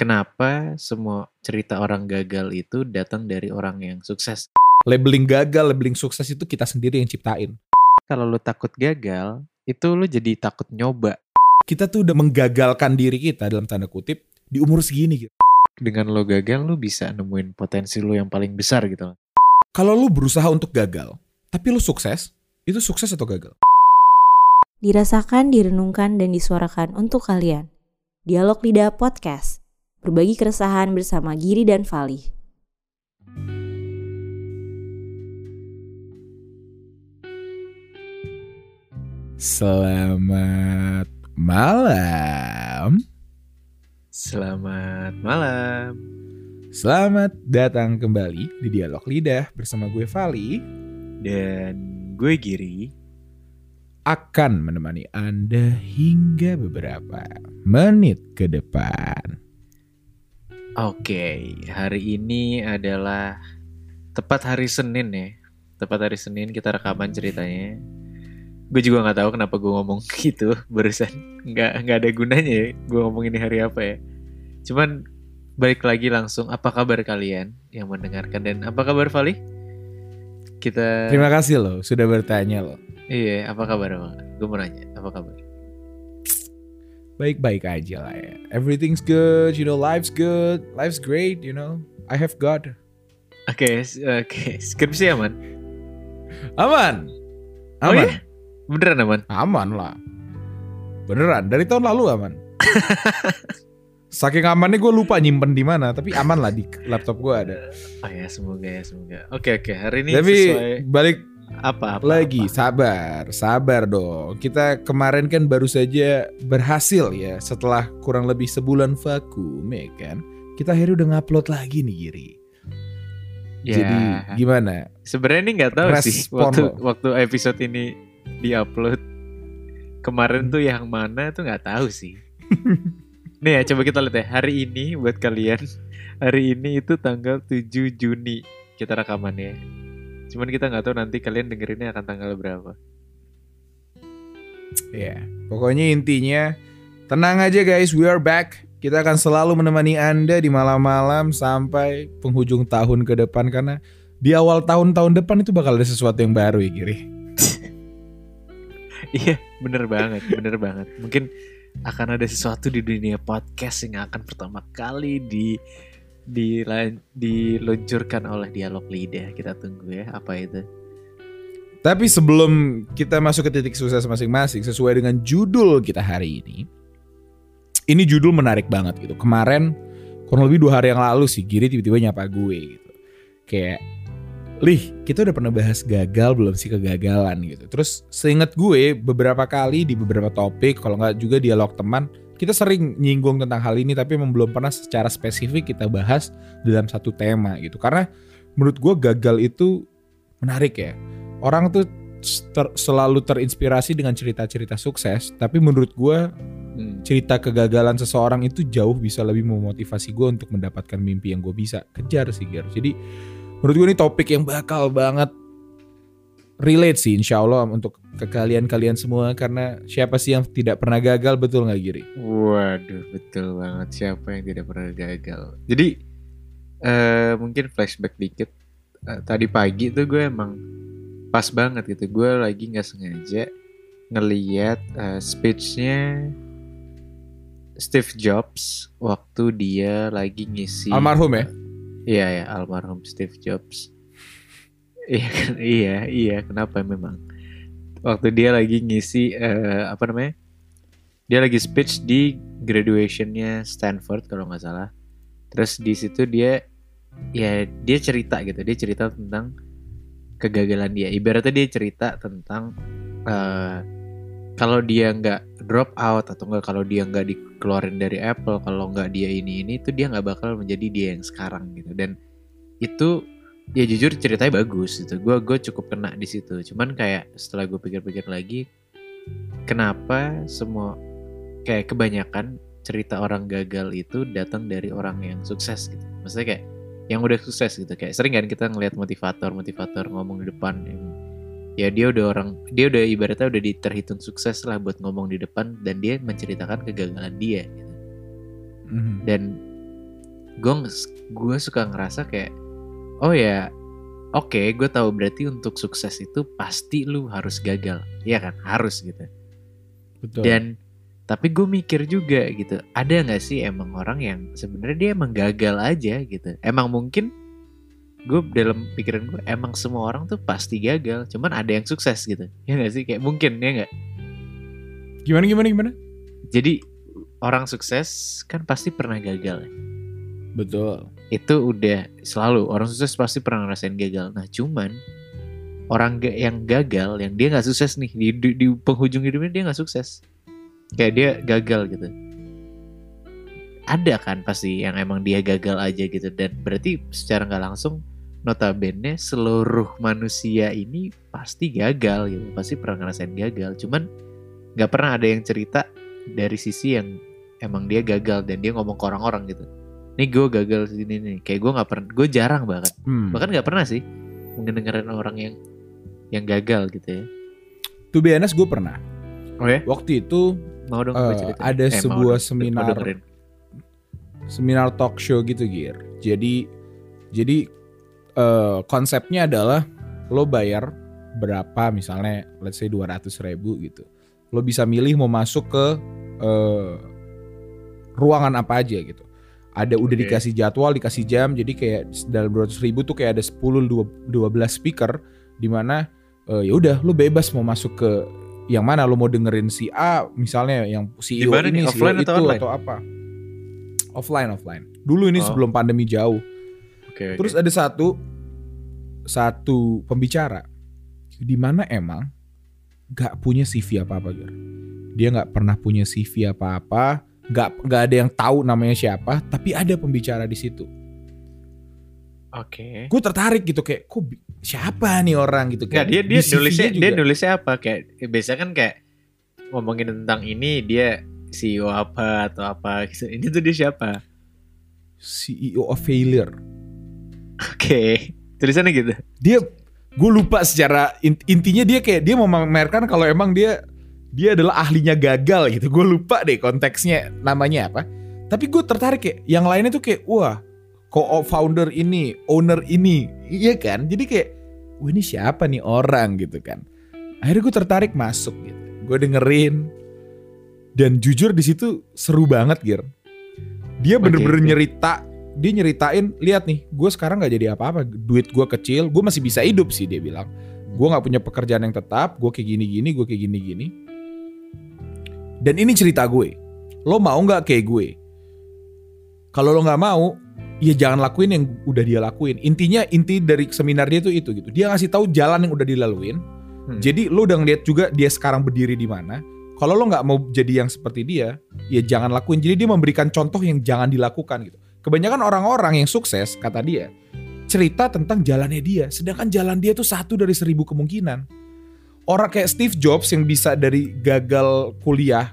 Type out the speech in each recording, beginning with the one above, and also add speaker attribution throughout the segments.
Speaker 1: Kenapa semua cerita orang gagal itu datang dari orang yang sukses?
Speaker 2: Labeling gagal, labeling sukses itu kita sendiri yang ciptain.
Speaker 1: Kalau lu takut gagal, itu lu jadi takut nyoba.
Speaker 2: Kita tuh udah menggagalkan diri kita dalam tanda kutip di umur segini gitu.
Speaker 1: Dengan lo gagal, lu bisa nemuin potensi lu yang paling besar gitu.
Speaker 2: Kalau lu berusaha untuk gagal, tapi lu sukses, itu sukses atau gagal?
Speaker 3: Dirasakan, direnungkan, dan disuarakan untuk kalian. Dialog Lidah Podcast. Berbagi keresahan bersama Giri dan Fali.
Speaker 2: Selamat malam.
Speaker 1: Selamat malam.
Speaker 2: Selamat datang kembali di Dialog Lidah bersama gue Vali
Speaker 1: Dan gue Giri.
Speaker 2: akan menemani Anda hingga beberapa menit ke depan.
Speaker 1: Oke, hari ini adalah tepat hari Senin ya. Tepat hari Senin kita rekaman ceritanya. Gue juga nggak tahu kenapa gue ngomong gitu barusan. Nggak nggak ada gunanya ya. Gue ngomong ini hari apa ya. Cuman balik lagi langsung. Apa kabar kalian yang mendengarkan dan apa kabar Vali? Kita
Speaker 2: Terima kasih loh sudah bertanya loh.
Speaker 1: iya apa kabar bang? Gue mau nanya apa kabar?
Speaker 2: Baik-baik aja lah ya. Everything's good, you know, life's good, life's great, you know. I have God.
Speaker 1: Oke s- oke skripsi aman.
Speaker 2: Aman.
Speaker 1: Oh
Speaker 2: Aman.
Speaker 1: iya? Beneran aman?
Speaker 2: Aman lah. Beneran, dari tahun lalu aman. Saking amannya gue lupa nyimpen di mana, tapi aman lah di laptop gue ada.
Speaker 1: Oh ya semoga ya semoga. Oke oke hari ini
Speaker 2: tapi
Speaker 1: sesuai
Speaker 2: balik
Speaker 1: apa, apa
Speaker 2: lagi,
Speaker 1: apa?
Speaker 2: sabar, sabar dong. Kita kemarin kan baru saja berhasil ya setelah kurang lebih sebulan vakum ya kan. Kita akhirnya udah ngupload lagi nih Giri.
Speaker 1: Ya,
Speaker 2: Jadi gimana?
Speaker 1: sebenarnya ini nggak tahu sih
Speaker 2: Respon
Speaker 1: waktu
Speaker 2: lo.
Speaker 1: waktu episode ini diupload kemarin tuh yang mana tuh nggak tahu sih. Nih ya coba kita lihat ya hari ini buat kalian hari ini itu tanggal 7 Juni kita rekamannya. Cuman kita nggak tahu nanti kalian dengerinnya akan tanggal berapa.
Speaker 2: Ya, pokoknya intinya tenang aja guys, we are back. Kita akan selalu menemani Anda di malam-malam sampai penghujung tahun ke depan karena di awal tahun-tahun depan itu bakal ada sesuatu yang baru ya Giri.
Speaker 1: Iya bener banget bener banget. Mungkin akan ada sesuatu di dunia podcast yang akan pertama kali di di diluncurkan oleh dialog lidah kita tunggu ya apa itu
Speaker 2: Tapi sebelum kita masuk ke titik sukses masing-masing sesuai dengan judul kita hari ini. Ini judul menarik banget gitu. Kemarin kurang lebih dua hari yang lalu sih Giri tiba-tiba nyapa gue gitu. Kayak Lih, kita udah pernah bahas gagal belum sih kegagalan gitu. Terus seingat gue beberapa kali di beberapa topik, kalau nggak juga dialog teman, kita sering nyinggung tentang hal ini tapi memang belum pernah secara spesifik kita bahas dalam satu tema gitu. Karena menurut gue gagal itu menarik ya. Orang tuh ter- selalu terinspirasi dengan cerita-cerita sukses, tapi menurut gue
Speaker 1: Hmm.
Speaker 2: cerita kegagalan seseorang itu jauh bisa lebih memotivasi gue untuk mendapatkan mimpi yang gue bisa kejar sih Gar. Jadi menurut gue ini topik yang bakal banget relate sih insya Allah untuk ke kalian-kalian semua karena siapa sih yang tidak pernah gagal betul nggak Giri?
Speaker 1: Waduh, betul banget. Siapa yang tidak pernah gagal? Jadi, eh mungkin flashback dikit. Eh, tadi pagi tuh gue emang pas banget gitu. Gue lagi nggak sengaja ngeliat eh, speechnya Steve Jobs waktu dia lagi ngisi.
Speaker 2: Almarhum ya?
Speaker 1: Iya ya, almarhum Steve Jobs. Iya kan, iya, iya. Kenapa memang? Waktu dia lagi ngisi eh, apa namanya? Dia lagi speech di graduationnya Stanford kalau nggak salah. Terus di situ dia ya dia cerita gitu. Dia cerita tentang kegagalan dia. Ibaratnya dia cerita tentang eh, kalau dia nggak drop out atau nggak kalau dia nggak dikeluarin dari Apple, kalau nggak dia ini ini itu dia nggak bakal menjadi dia yang sekarang gitu. Dan itu ya jujur ceritanya bagus gitu. Gue gue cukup kena di situ. Cuman kayak setelah gue pikir-pikir lagi, kenapa semua kayak kebanyakan cerita orang gagal itu datang dari orang yang sukses gitu. Maksudnya kayak yang udah sukses gitu. Kayak sering kan kita ngelihat motivator motivator ngomong di depan ya dia udah orang dia udah ibaratnya udah di- terhitung sukses lah buat ngomong di depan dan dia menceritakan kegagalan dia gitu.
Speaker 2: Mhm.
Speaker 1: dan gue gue suka ngerasa kayak oh ya oke gue tahu berarti untuk sukses itu pasti lu harus gagal ya kan harus gitu
Speaker 2: Betul.
Speaker 1: dan tapi gue mikir juga gitu ada nggak sih emang orang yang sebenarnya dia emang gagal aja gitu emang mungkin gue dalam pikiran gue emang semua orang tuh pasti gagal cuman ada yang sukses gitu ya nggak sih kayak mungkin ya nggak
Speaker 2: gimana gimana gimana?
Speaker 1: jadi orang sukses kan pasti pernah gagal ya.
Speaker 2: Betul.
Speaker 1: Itu udah selalu orang sukses pasti pernah ngerasain gagal. Nah cuman orang yang gagal yang dia nggak sukses nih di, di, di penghujung hidupnya dia nggak sukses. Kayak dia gagal gitu. Ada kan pasti yang emang dia gagal aja gitu. Dan berarti secara nggak langsung notabene seluruh manusia ini pasti gagal gitu. Pasti pernah ngerasain gagal. Cuman nggak pernah ada yang cerita dari sisi yang emang dia gagal dan dia ngomong ke orang-orang gitu nih gue gagal sini nih kayak gue nggak pernah gue jarang banget
Speaker 2: Hmm.
Speaker 1: bahkan nggak pernah sih mendengarkan orang yang yang gagal gitu ya
Speaker 2: To be honest, gue pernah.
Speaker 1: oh ya
Speaker 2: Waktu itu
Speaker 1: mau dong
Speaker 2: Eh,
Speaker 1: gue cerita
Speaker 2: ada
Speaker 1: mau
Speaker 2: sebuah
Speaker 1: dong.
Speaker 2: seminar. Seminar talk show gitu Gir. Jadi jadi eh, konsepnya adalah lo bayar berapa misalnya let's say 200 ribu gitu. Lo bisa milih mau masuk ke eh, ruangan apa aja gitu. Ada udah dikasih jadwal, dikasih jam, jadi kayak dalam 200 ribu tuh kayak ada 10 12 speaker di mana eh, ya udah lo bebas mau masuk ke yang mana lo mau dengerin si A misalnya yang CEO
Speaker 1: mana
Speaker 2: ini CEO
Speaker 1: offline
Speaker 2: itu
Speaker 1: atau online?
Speaker 2: atau apa offline offline dulu ini
Speaker 1: Oh.
Speaker 2: sebelum pandemi jauh
Speaker 1: oke.
Speaker 2: terus ada satu satu pembicara di mana emang gak punya CV apa apa dia nggak pernah punya CV apa apa nggak nggak ada yang tahu namanya siapa tapi ada pembicara di situ
Speaker 1: Oke.
Speaker 2: gue tertarik gitu kayak kok siapa nih orang gitu
Speaker 1: Nggak,
Speaker 2: kayak
Speaker 1: dia
Speaker 2: di
Speaker 1: dia nulisnya
Speaker 2: juga.
Speaker 1: dia nulisnya apa kayak biasa kan kayak ngomongin tentang ini dia CEO apa atau apa. Ini tuh dia siapa?
Speaker 2: CEO of failure
Speaker 1: Oke. Tulisannya gitu.
Speaker 2: dia gue lupa secara in- intinya dia kayak dia mau memamerkan kalau emang dia dia adalah ahlinya gagal gitu. Gue lupa deh konteksnya namanya apa. Tapi gue tertarik kayak yang lainnya tuh kayak wah co-founder ini owner ini. Iya kan? Jadi kayak wah ini siapa nih orang? gitu kan. Akhirnya gue tertarik masuk gitu. Gue dengerin. Dan jujur di situ seru banget Gir. Dia bener-bener
Speaker 1: oke.
Speaker 2: nyerita dia nyeritain lihat nih gue sekarang nggak jadi apa-apa. Duit gue kecil gue masih bisa hidup sih dia bilang. Gue nggak punya pekerjaan yang tetap gue kayak gini gini gue kayak gini gini dan ini cerita gue. Lo mau nggak kayak gue? Kalau lo nggak mau ya jangan lakuin yang udah dia lakuin. Intinya inti dari seminar dia tuh itu gitu. Dia ngasih tahu jalan yang udah dilaluin.
Speaker 1: Hmm.
Speaker 2: jadi lo udah ngeliat juga dia sekarang berdiri di mana. Kalau lo nggak mau jadi yang seperti dia ya jangan lakuin. Jadi dia memberikan contoh yang jangan dilakukan gitu. Kebanyakan orang-orang yang sukses kata dia cerita tentang jalannya dia. Sedangkan jalan dia tuh satu dari seribu kemungkinan orang kayak Steve Jobs yang bisa dari gagal kuliah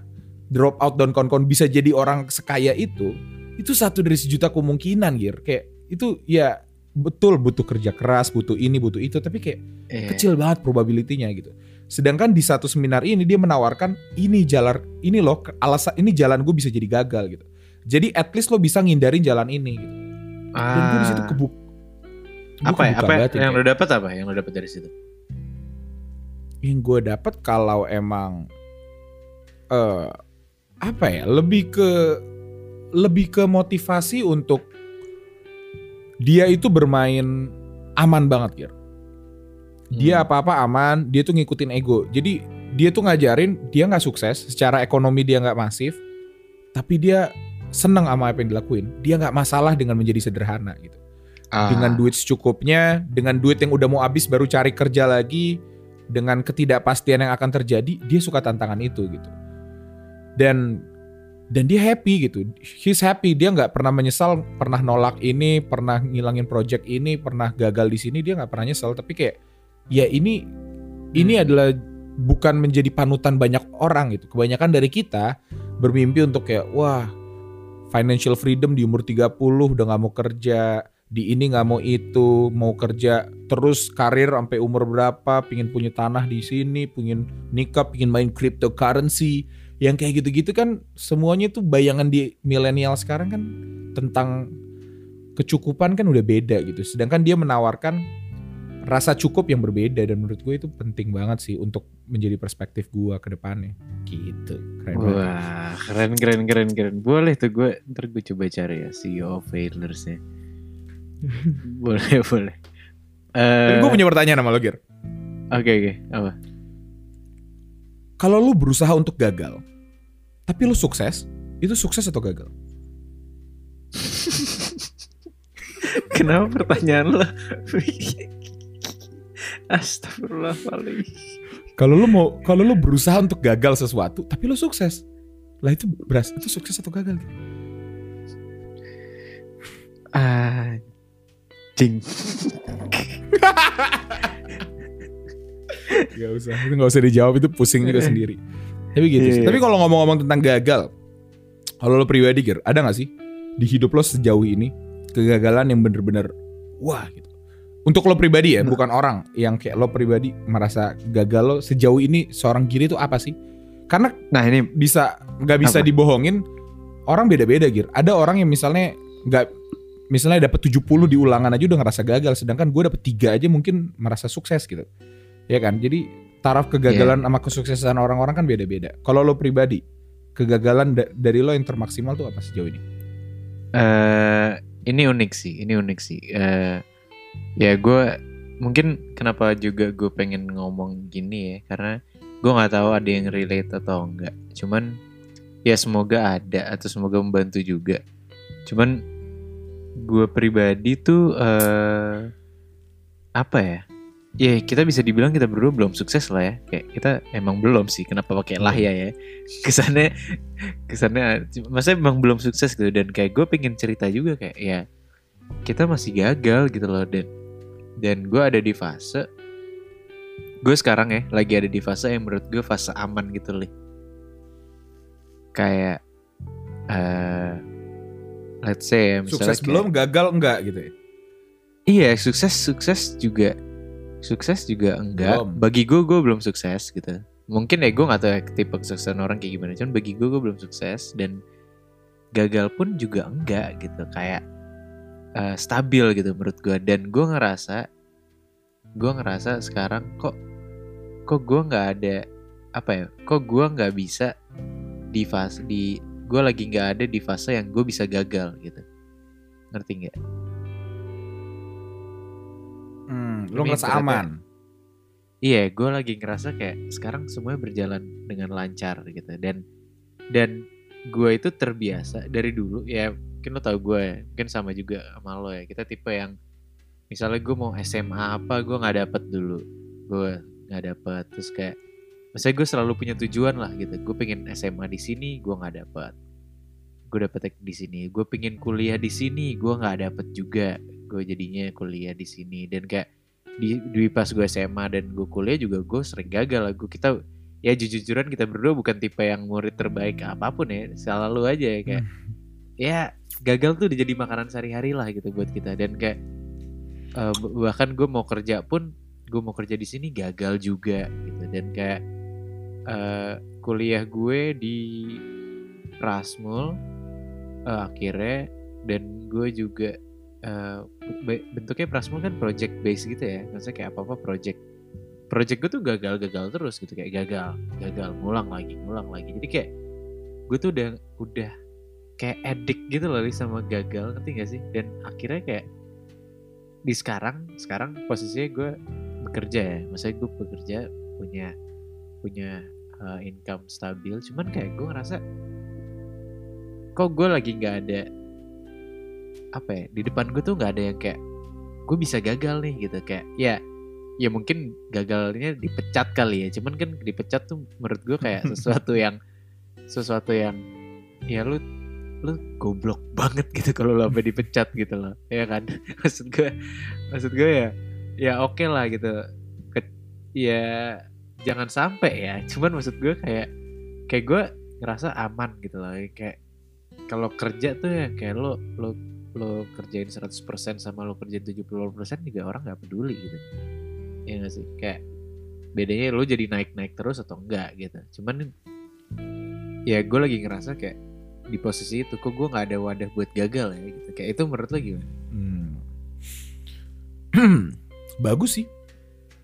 Speaker 2: drop out dan kon-kon bisa jadi orang sekaya itu itu satu dari sejuta kemungkinan Gir kayak itu ya betul butuh kerja keras butuh ini butuh itu tapi kayak
Speaker 1: Iya.
Speaker 2: kecil banget probability-nya gitu. Sedangkan di satu seminar ini dia menawarkan ini jalan ini loh alasan ini jalan gue bisa jadi gagal gitu. Jadi at least lo bisa ngindarin jalan ini gitu. Dan gue di situ
Speaker 1: Ah.
Speaker 2: kebuk.
Speaker 1: apa ya? Apa
Speaker 2: banget
Speaker 1: yang
Speaker 2: kayak,
Speaker 1: lo dapat apa? Yang lo dapat dari situ?
Speaker 2: Yang gue dapat kalau emang eh apa ya lebih ke lebih ke motivasi untuk dia itu bermain aman banget Gir. Dia
Speaker 1: Hmm.
Speaker 2: apa-apa aman, dia tuh ngikutin ego. Jadi dia tuh ngajarin dia nggak sukses, secara ekonomi dia nggak masif, tapi dia seneng sama apa yang dilakuin. Dia nggak masalah dengan menjadi sederhana gitu.
Speaker 1: Ah.
Speaker 2: Dengan duit secukupnya, dengan duit yang udah mau habis baru cari kerja lagi, dengan ketidakpastian yang akan terjadi, dia suka tantangan itu gitu. Dan dan dia happy gitu. He's happy. Dia nggak pernah menyesal, pernah nolak ini, pernah ngilangin project ini, pernah gagal di sini. Dia nggak pernah nyesel. Tapi kayak ya ini ini
Speaker 1: Hmm.
Speaker 2: adalah bukan menjadi panutan banyak orang gitu. Kebanyakan dari kita bermimpi untuk kayak wah financial freedom di umur 30 udah nggak mau kerja, di ini nggak mau itu, mau kerja terus karir sampai umur berapa, pingin punya tanah di sini, pingin nikah, pingin main cryptocurrency. Yang kayak gitu-gitu kan semuanya tuh bayangan di milenial sekarang kan tentang kecukupan kan udah beda gitu. Sedangkan dia menawarkan rasa cukup yang berbeda dan menurut gue itu penting banget sih untuk menjadi perspektif gue ke depannya. Gitu. Keren banget.
Speaker 1: Keren keren keren keren. Boleh tuh gue ntar gue coba cari ya CEO of Failures-nya. boleh boleh.
Speaker 2: Dan
Speaker 1: Eh,
Speaker 2: gue punya pertanyaan sama lo, Gir.
Speaker 1: Oke oke apa?
Speaker 2: Kalau lu berusaha untuk gagal, tapi lu sukses, itu sukses atau gagal?
Speaker 1: Kenapa pertanyaan lo? Astagfirullahaladzim.
Speaker 2: Kalau lu mau, kalau lu berusaha untuk gagal sesuatu, tapi lu sukses, lah itu beras, itu sukses atau gagal? Gir?
Speaker 1: Anjing.
Speaker 2: Gak usah, itu gak usah dijawab itu pusing juga sendiri. Tapi gitu. sih.
Speaker 1: Iya.
Speaker 2: Tapi kalau ngomong-ngomong tentang gagal, kalau lo pribadi Gir, ada gak sih di hidup lo sejauh ini kegagalan yang bener-bener wah gitu. Untuk lo pribadi ya,
Speaker 1: Nah.
Speaker 2: bukan orang yang kayak lo pribadi merasa gagal lo sejauh ini seorang Giri itu apa sih? Karena
Speaker 1: Nah ini
Speaker 2: bisa nggak bisa
Speaker 1: Apa?
Speaker 2: dibohongin orang beda-beda Gir. Ada orang yang misalnya nggak misalnya dapat 70 di ulangan aja udah ngerasa gagal sedangkan gue dapet tiga aja mungkin merasa sukses gitu. Ya kan? Jadi taraf kegagalan sama kesuksesan orang-orang kan beda-beda. Kalau lo pribadi kegagalan da- dari lo yang termaksimal tuh apa sejauh ini?
Speaker 1: eh ini unik sih, ini unik sih. Eh ya gue mungkin kenapa juga gue pengen ngomong gini ya karena gue nggak tahu ada yang relate atau enggak. Cuman ya semoga ada atau semoga membantu juga. Cuman gue pribadi tuh eh apa ya? Ya kita bisa dibilang kita berdua belum sukses lah ya. Kayak kita emang belum sih. Kenapa pakai lah ya ya? Kesannya kesannya maksudnya emang belum sukses gitu dan kayak gue pengen cerita juga kayak ya kita masih gagal gitu loh dan dan gue ada di fase gue sekarang ya lagi ada di fase yang menurut gue fase aman gitu loh kayak eh let's say misalnya
Speaker 2: Sukses
Speaker 1: kayak-
Speaker 2: belum, gagal enggak gitu ya?
Speaker 1: Iya sukses sukses juga sukses juga enggak.
Speaker 2: Belum.
Speaker 1: Bagi gue gue belum sukses gitu. Mungkin ya gue gak tahu ya tipe kesuksesan orang kayak gimana. Cuman bagi gue gue belum sukses dan gagal pun juga enggak gitu. Kayak eh, stabil gitu menurut gue. Dan gue ngerasa gue ngerasa sekarang kok kok gue nggak ada apa ya? Kok gue nggak bisa di fase di gue lagi nggak ada di fase yang gue bisa gagal gitu. Ngerti nggak?
Speaker 2: Hmm,
Speaker 1: Ini
Speaker 2: ngerasa aman.
Speaker 1: Iya, gue lagi ngerasa kayak sekarang semuanya berjalan dengan lancar gitu dan dan gue itu terbiasa dari dulu ya mungkin lo tau gue ya, mungkin sama juga sama lo ya kita tipe yang misalnya gue mau SMA apa gue nggak dapet dulu gue nggak dapet terus kayak misalnya gue selalu punya tujuan lah gitu. Gue pengen SMA di sini gue nggak dapet. Gue dapet di sini. Gue pengen kuliah di sini gue nggak dapet juga. Gue jadinya kuliah di sini. Dan kayak di, di pas gue SMA dan gue kuliah juga gue sering gagal lah. Gue kita ya jujur-jujuran kita berdua bukan tipe yang murid terbaik apa pun ya. Selalu aja ya kayak ya gagal tuh jadi makanan sehari-hari lah gitu buat kita. Dan kayak eh, bahkan gue mau kerja pun gue mau kerja di sini gagal juga gitu. Dan kayak eh, kuliah gue di Rasmul eh, akhirnya dan gue juga be- bentuknya Prasmul kan project base gitu ya maksudnya kayak apa apa project. Project gue tuh gagal-gagal terus gitu kayak gagal gagal ngulang lagi ngulang lagi. Jadi kayak gue tuh udah udah kayak edik gitu loh sama gagal ngerti gak sih? Dan akhirnya kayak di sekarang sekarang posisinya gue bekerja ya. Maksudnya gue bekerja punya punya uh, income stabil. Cuman kayak gue ngerasa kok gue lagi nggak ada apa ya di depan gue tuh nggak ada yang kayak gue bisa gagal nih gitu. Kayak ya ya mungkin gagalnya dipecat kali ya. Cuman kan dipecat tuh menurut gue kayak sesuatu yang sesuatu yang ya lu lu goblok banget gitu kalau lo sampai dipecat gitu loh. Ya kan? Maksud gue maksud gue ya ya oke lah gitu. Ke- ya jangan sampai ya. Cuman maksud gue kayak kayak gue ngerasa aman gitu loh. Kayak kalau kerja tuh ya kayak lo lo lo kerjain 100% sama lo kerjain 70% juga orang nggak peduli gitu. Ya gak sih? Kayak bedanya lo jadi naik-naik terus atau enggak gitu. Cuman ya gue lagi ngerasa kayak di posisi itu kok gue nggak ada wadah buat gagal ya gitu. Kayak itu menurut lo gimana?
Speaker 2: Bagus sih.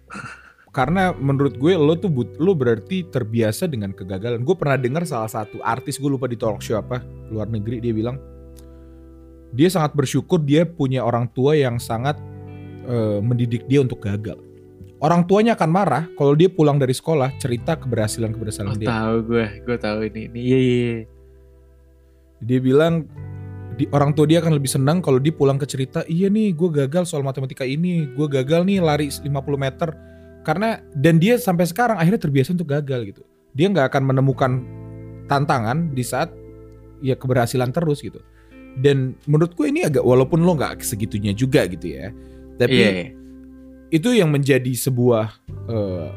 Speaker 2: Karena menurut gue lo tuh but, lo berarti terbiasa dengan kegagalan. Gue pernah dengar salah satu artis gue lupa di talk show apa luar negeri dia bilang dia sangat bersyukur dia punya orang tua yang sangat uh, mendidik dia untuk gagal. Orang tuanya akan marah kalau dia pulang dari sekolah cerita keberhasilan keberhasilan
Speaker 1: Oh,
Speaker 2: dia.
Speaker 1: tahu gue, gue tahu ini. Ini iya iya. iya.
Speaker 2: Dia bilang di, orang tua dia akan lebih senang kalau dia pulang ke cerita, iya nih gue gagal soal matematika ini, gue gagal nih lari 50 meter. Karena dan dia sampai sekarang akhirnya terbiasa untuk gagal gitu. Dia nggak akan menemukan tantangan di saat ya keberhasilan terus gitu. Dan menurut gue ini agak walaupun lo nggak segitunya juga gitu ya, tapi
Speaker 1: Iya, iya.
Speaker 2: itu yang menjadi sebuah eh,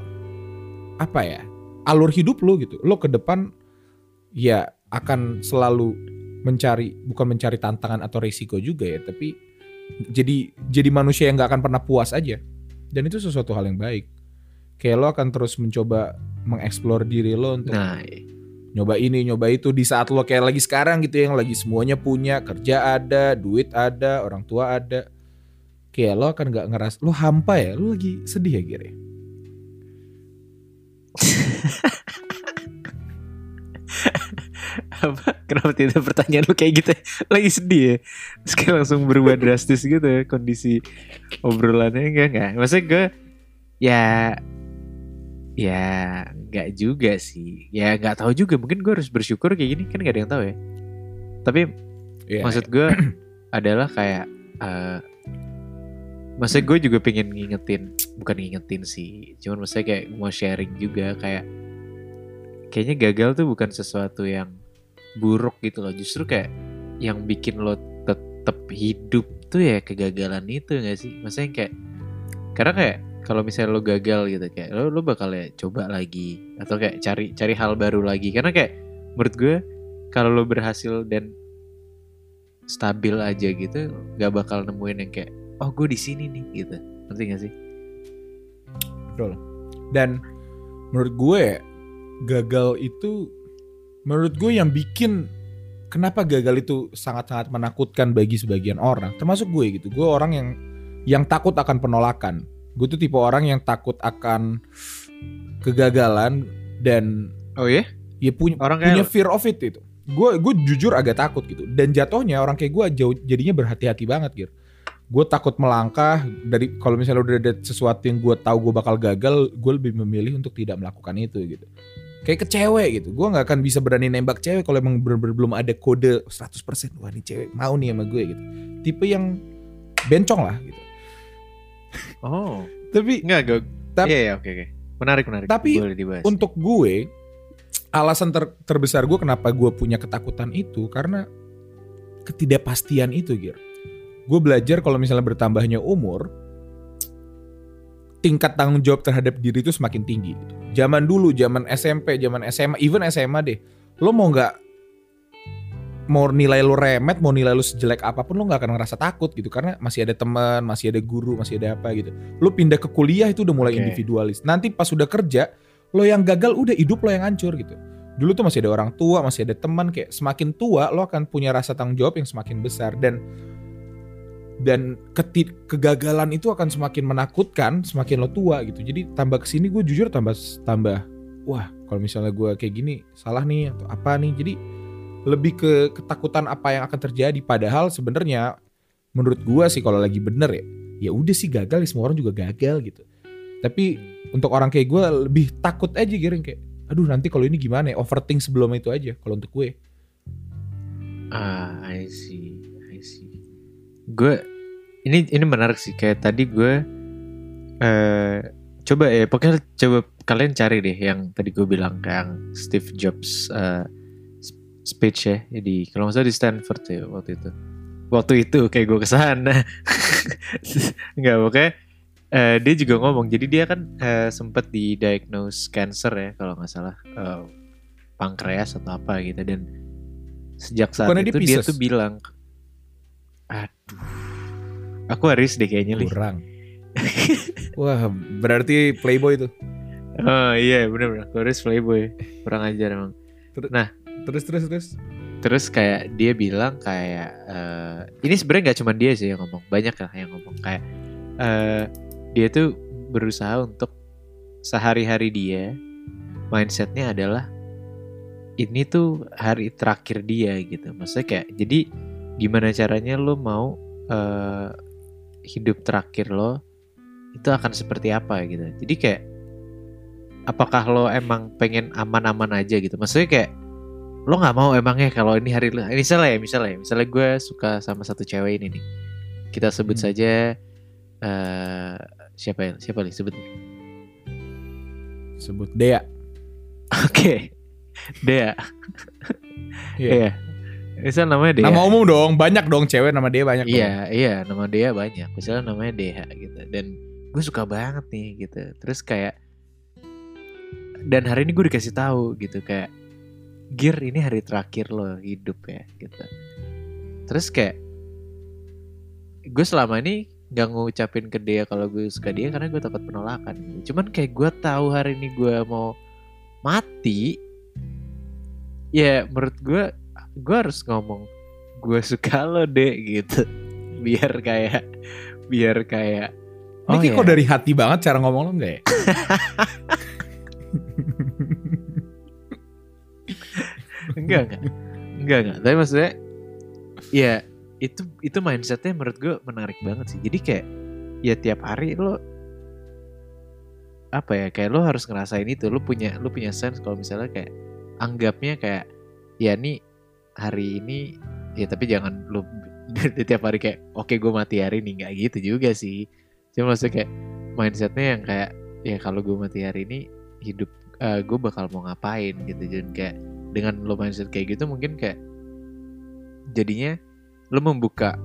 Speaker 2: apa ya alur hidup lo gitu lo ke depan ya akan selalu mencari bukan mencari tantangan atau risiko juga ya tapi jadi jadi manusia yang nggak akan pernah puas aja dan itu sesuatu hal yang baik kayak lo akan terus mencoba mengeksplor diri lo untuk
Speaker 1: Nah,
Speaker 2: nyoba ini nyoba itu di saat lo kayak lagi sekarang gitu yang lagi semuanya punya kerja ada duit ada orang tua ada kayak lo akan nggak ngeras lo hampa ya lo lagi sedih ya Gire
Speaker 1: apa? Kenapa tidak pertanyaan lu kayak gitu? ya? Lagi sedih ya? Terus kayak langsung berubah drastis gitu ya kondisi obrolannya enggak enggak. Maksudnya gue ya ya enggak juga sih. Ya enggak tahu juga. Mungkin gue harus bersyukur kayak gini kan enggak ada yang tahu ya. Tapi
Speaker 2: Iya.
Speaker 1: maksud gue adalah kayak eh maksudnya gue juga pengen ngingetin bukan ngingetin sih cuman maksudnya kayak mau sharing juga kayak kayaknya gagal tuh bukan sesuatu yang buruk gitu loh justru kayak yang bikin lo tetap hidup tuh ya kegagalan itu gak sih maksudnya kayak karena kayak kalau misalnya lo gagal gitu kayak lo lo bakal ya coba lagi atau kayak cari cari hal baru lagi karena kayak menurut gue kalau lo berhasil dan stabil aja gitu nggak bakal nemuin yang kayak oh gue di sini nih gitu ngerti gak sih
Speaker 2: Betul. Dan menurut gue gagal itu menurut gue yang bikin kenapa gagal itu sangat-sangat menakutkan bagi sebagian orang, termasuk gue gitu. Gue orang yang yang takut akan penolakan. Gue tuh tipe orang yang takut akan kegagalan dan
Speaker 1: oh ya
Speaker 2: ya punya
Speaker 1: orang kayak
Speaker 2: punya fear of it itu. Gue gue jujur agak takut gitu. Dan jatuhnya orang kayak gue jauh jadinya berhati-hati banget gitu. Gue takut melangkah dari kalau misalnya udah ada sesuatu yang gue tahu gue bakal gagal, gue lebih memilih untuk tidak melakukan itu gitu. Kayak ke cewek gitu. Gue nggak akan bisa berani nembak cewek kalau emang bener-bener belum ada kode 100% wah nih cewek mau nih sama gue gitu. Tipe yang bencong lah gitu.
Speaker 1: Oh
Speaker 2: Tapi
Speaker 1: nggak gue iya iya oke oke menarik menarik
Speaker 2: Tapi
Speaker 1: boleh dibahas
Speaker 2: untuk gue alasan ter- terbesar gue kenapa gue punya ketakutan itu karena ketidakpastian itu Gir. Gue belajar kalau misalnya bertambahnya umur tingkat tanggung jawab terhadap diri itu semakin tinggi. gitu. Zaman dulu, zaman SMP, zaman SMA, even SMA deh, lo mau nggak mau nilai lo remet, mau nilai lo sejelek apa pun lo nggak akan ngerasa takut gitu karena masih ada teman, masih ada guru, masih ada apa gitu. Lo pindah ke kuliah itu udah mulai
Speaker 1: Oke.
Speaker 2: individualis. Nanti pas udah kerja, lo yang gagal udah hidup lo yang hancur gitu. Dulu tuh masih ada orang tua, masih ada teman kayak semakin tua lo akan punya rasa tanggung jawab yang semakin besar dan dan keti- kegagalan itu akan semakin menakutkan semakin lo tua gitu. Jadi tambah ke sini gue jujur tambah tambah wah kalau misalnya gue kayak gini salah nih atau apa nih. Jadi lebih ke ketakutan apa yang akan terjadi padahal sebenarnya menurut gue sih kalau lagi bener ya ya udah sih gagal ya semua orang juga gagal gitu. Tapi untuk orang kayak gue lebih takut aja giring kayak aduh nanti kalau ini gimana ya overthink sebelum itu aja kalau untuk gue.
Speaker 1: ah I see I see gue ini ini menarik sih kayak tadi gue eh coba ya pokoknya coba kalian cari deh yang tadi gue bilang yang Steve Jobs eh, speech ya di kalau nggak salah di Stanford ya waktu itu waktu itu kayak gue ke sana nggak pokoknya eh, dia juga ngomong jadi dia kan eh, sempat di diagnose cancer ya kalau nggak salah eh, pankreas atau apa gitu dan sejak saat
Speaker 2: Bukannya
Speaker 1: itu dia tuh bilang aduh aku harus deh kayaknya.
Speaker 2: Kurang. Wah berarti playboy itu.
Speaker 1: oh iya bener-bener aku harus playboy kurang ajar emang
Speaker 2: Terus terus terus.
Speaker 1: terus kayak dia bilang kayak eh, ini sebenarnya nggak cuma dia sih yang ngomong banyak lah yang ngomong. Kayak eh, dia tuh berusaha untuk sehari-hari dia mindsetnya adalah ini tuh hari terakhir dia gitu. Maksudnya kayak jadi gimana caranya lo mau eh, hidup terakhir lo itu akan seperti apa gitu. Jadi kayak apakah lo emang pengen aman-aman aja gitu? Maksudnya kayak lo nggak mau emangnya kalau ini hari lo misalnya ya misalnya ya, misalnya gue suka sama satu cewek ini nih kita sebut
Speaker 2: Hmm.
Speaker 1: saja eh siapa ya siapa nih sebut
Speaker 2: Sebut Dea.
Speaker 1: oke Dea
Speaker 2: Iya.
Speaker 1: iya misal namanya Dea
Speaker 2: Nama umum dong, banyak dong cewek nama Dea banyak.
Speaker 1: Iya, iya, nama dia banyak. Misalnya namanya Deha gitu. Dan gue suka banget nih gitu. Terus kayak dan hari ini gue dikasih tahu gitu kayak Gir ini hari terakhir lo hidup ya gitu. Terus kayak gue selama ini nggak ngucapin ke dia kalau gue suka dia karena gue takut penolakan. Cuman kayak gue tahu hari ini gue mau mati, ya menurut gue gue harus ngomong gue suka lo deh gitu biar kayak biar kayak
Speaker 2: Ini
Speaker 1: oh
Speaker 2: kayak
Speaker 1: ya,
Speaker 2: kok dari hati banget cara ngomong lo enggak ya?
Speaker 1: enggak enggak. Enggak enggak. Tapi maksudnya ya itu itu mindsetnya menurut gue menarik banget sih. Jadi kayak ya tiap hari lo apa ya kayak lo harus ngerasain itu. Lo punya lo punya sense kalau misalnya kayak anggapnya kayak ya nih hari ini ya tapi jangan lo tiap hari kayak oke gue mati hari ini. Nggak gitu juga sih. Cuma maksudnya kayak mindsetnya yang kayak ya kalau gue mati hari ini hidup gue bakal mau ngapain gitu. Dan kayak dengan lo mindset kayak gitu mungkin kayak jadinya lo membuka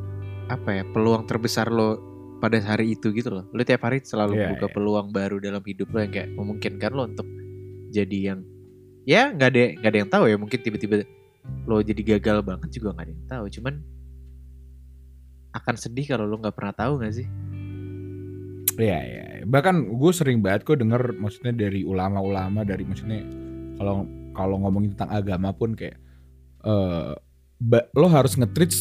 Speaker 1: apa ya peluang terbesar lo pada hari itu gitu loh lo tiap hari selalu
Speaker 2: Iya,
Speaker 1: membuka
Speaker 2: iya.
Speaker 1: peluang baru dalam hidup lo yang kayak memungkinkan lo untuk jadi yang ya nggak ada nggak ada yang tahu ya mungkin tiba-tiba lo jadi gagal banget juga nggak ada yang tahu cuman akan sedih kalau lo nggak pernah tahu nggak sih
Speaker 2: Iya, iya. Bahkan gue sering banget kok denger maksudnya dari ulama-ulama dari maksudnya kalau kalau ngomongin tentang agama pun kayak ba- lo harus nge-treat